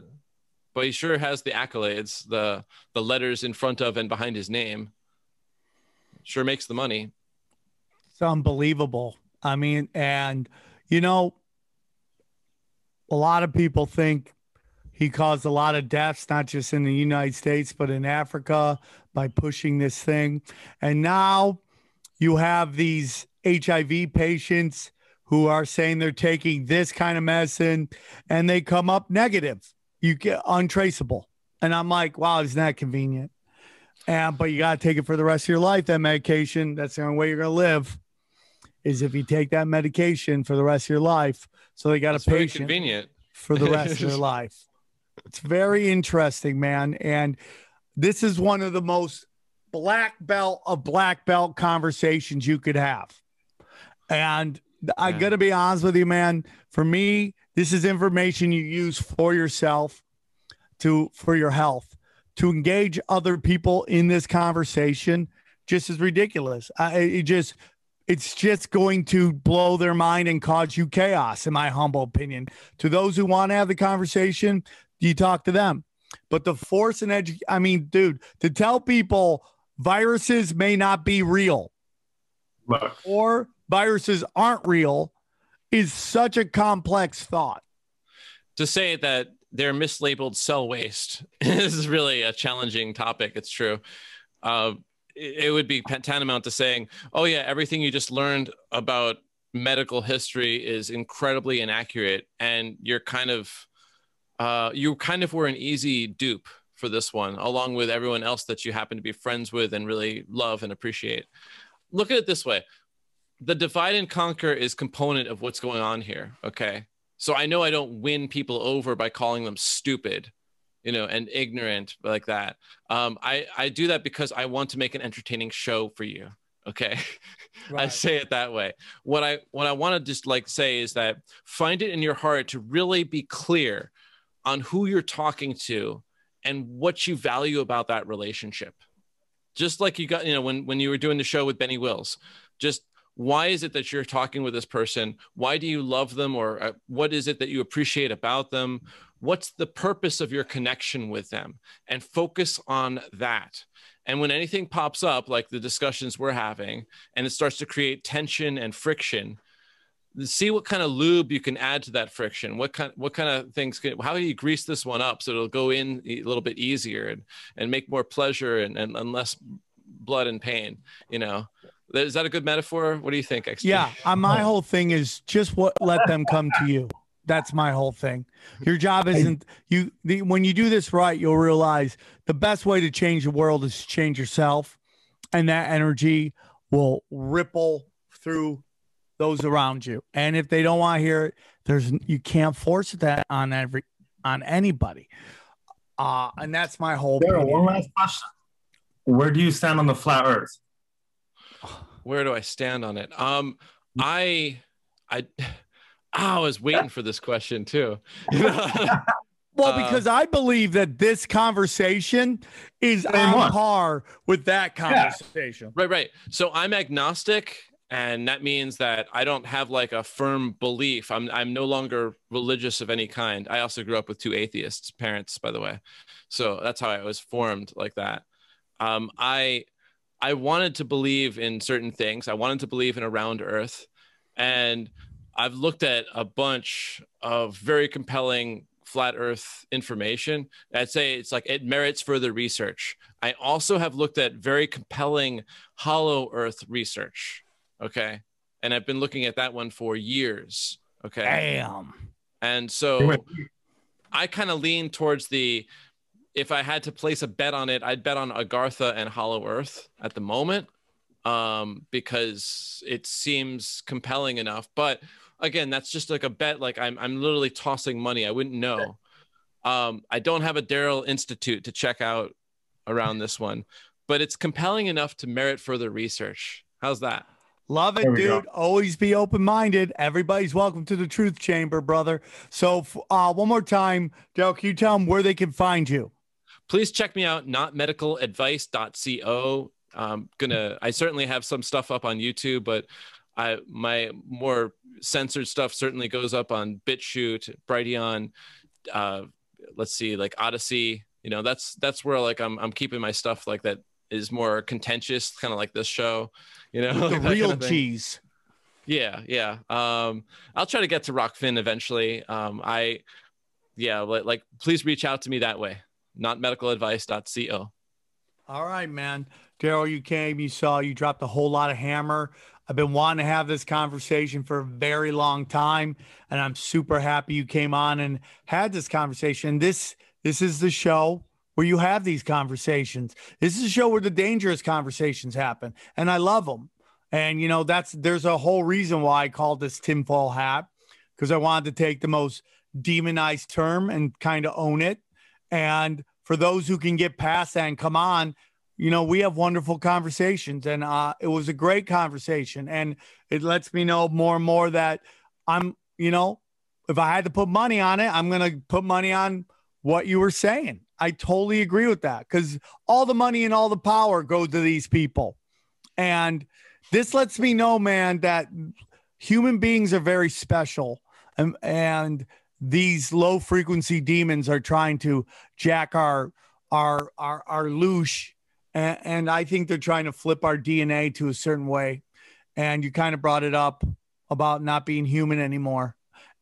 but he sure has the accolades the the letters in front of and behind his name sure makes the money It's unbelievable. I mean, and you know, a lot of people think he caused a lot of deaths, not just in the United States, but in Africa by pushing this thing. And now you have these HIV patients who are saying they're taking this kind of medicine and they come up negative. You get untraceable. And I'm like, wow, isn't that convenient? And but you gotta take it for the rest of your life, that medication. That's the only way you're gonna live is if you take that medication for the rest of your life. So they got That's a patient convenient for the rest of their life. It's very interesting, man. And this is one of the most black belt of black belt conversations you could have. And I Yeah. got to be honest with you, man. For me, this is information you use for yourself to for your health. To engage other people in this conversation just is ridiculous. I, it just it's just going to blow their mind and cause you chaos, in my humble opinion. To those who want to have the conversation, you talk to them. But the force and edu- I mean, dude, to tell people viruses may not be real Look, or viruses aren't real is such a complex thought. to say that they're mislabeled cell waste is really a challenging topic. It's true. Uh, it, it would be tantamount to saying, "Oh yeah, everything you just learned about medical history is incredibly inaccurate," and you're kind of, uh, you kind of were an easy dupe for this one, along with everyone else that you happen to be friends with and really love and appreciate. Look at it this way: the divide and conquer is component of what's going on here. Okay. So I know I don't win people over by calling them stupid, you know, and ignorant like that. Um, I, I do that because I want to make an entertaining show for you. Okay. I say it that way. What I what I want to just like say is that find it in your heart to really be clear on who you're talking to and what you value about that relationship. Just like you got, you know, when when you were doing the show with Benny Wills, just why is it that you're talking with this person? Why do you love them or uh, what is it that you appreciate about them? What's the purpose of your connection with them? And focus on that. And when anything pops up like the discussions we're having and it starts to create tension and friction see what kind of lube you can add to that friction what kind what kind of things can how do you grease this one up so it'll go in a little bit easier and, and make more pleasure and, and, and less blood and pain you know is that a good metaphor? What do you think? XG? Yeah, uh, my whole thing is just what let them come to you. That's my whole thing. Your job isn't you. The, when you do this right, you'll realize the best way to change the world is to change yourself, and that energy will ripple through those around you. And if they don't want to hear it, there's you can't force that on every on anybody. Uh, and that's my whole. Daryl, opinion. one last question. Where do you stand on the flat Earth? Where do I stand on it? Um, I, I, I was waiting for this question too. Well, Uh, because I believe that this conversation is Same on one. par with that conversation. Right, right. So I'm agnostic, and that means that I don't have like a firm belief. I'm I'm no longer religious of any kind. I also grew up with two atheists parents, by the way, so that's how I was formed like that. Um, I I wanted to believe in certain things. I wanted to believe in a round Earth, and I've looked at a bunch of very compelling flat earth information i'd say it's like it merits further research i also have looked at very compelling hollow earth research okay. And i've been looking at that one for years. Okay. Damn. and so i kind of lean towards the if i had to place a bet on it i'd bet on agartha and hollow earth at the moment um because it seems compelling enough. But again that's just like a bet like i'm, I'm literally tossing money. I wouldn't know. Um i don't have a daryl institute to check out around this one but it's compelling enough to merit further research. How's that Love it, There we go. dude. Always be open minded. Everybody's welcome to the truth chamber, brother. So, uh, one more time, Daryl, can you tell them where they can find you? please check me out notmedicaladvice.co I'm gonna i certainly have some stuff up on youtube but i my more censored stuff certainly goes up on bitchute brighteon uh let's see like odysee you know that's that's where like i'm, I'm keeping my stuff like that is more contentious kind of like this show you know The like that kind real of cheese. Yeah, yeah. Um, I'll try to get to Rokfin eventually. Um, I, yeah, like, like please reach out to me that way. Notmedicaladvice.co. All right, man. Daryl, you came, you saw, you dropped a whole lot of hammer. I've been wanting to have this conversation for a very long time, and I'm super happy you came on and had this conversation. This this is the show where you have these conversations. This is a show where the dangerous conversations happen, and I love them. And you know, that's there's a whole reason why I called this tinfoil hat because I wanted to take the most demonized term and kind of own it. And for those who can get past that and come on, you know, we have wonderful conversations, and uh, it was a great conversation, and it lets me know more and more that I'm, you know, if I had to put money on it, I'm gonna put money on what you were saying. I totally agree with that because all the money and all the power go to these people, and this lets me know, man, that human beings are very special, and and these low frequency demons are trying to jack our our our our loosh and, and I think they're trying to flip our DNA to a certain way. And you kind of brought it up about not being human anymore.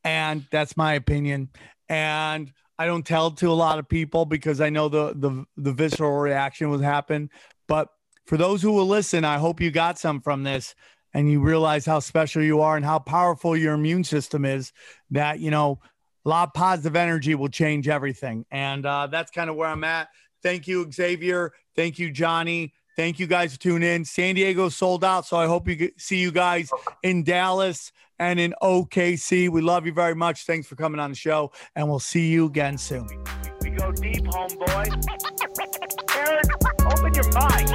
And that's my opinion. And I don't tell to a lot of people because I know the the the visceral reaction would happen. But for those who will listen, I hope you got some from this and you realize how special you are and how powerful your immune system is that you know a lot of positive energy will change everything. And uh, that's kind of where I'm at. Thank you, Xavier. Thank you, Johnny. Thank you guys for tuning in. San Diego sold out, so I hope you see you guys in Dallas and in OKC. We love you very much. Thanks for coming on the show, and we'll see you again soon. We go deep, homeboy. Aaron, open your mind.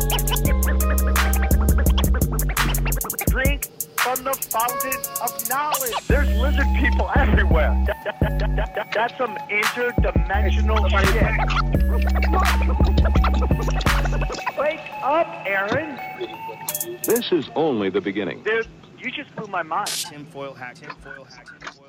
Drink from the fountain of knowledge. There's lizard people everywhere. That- that- that- that- that- that's some interdimensional shit. Wake up, Aaron. This is only the beginning. Dude, you just blew my mind. Tinfoil hat, tinfoil hat, tinfoil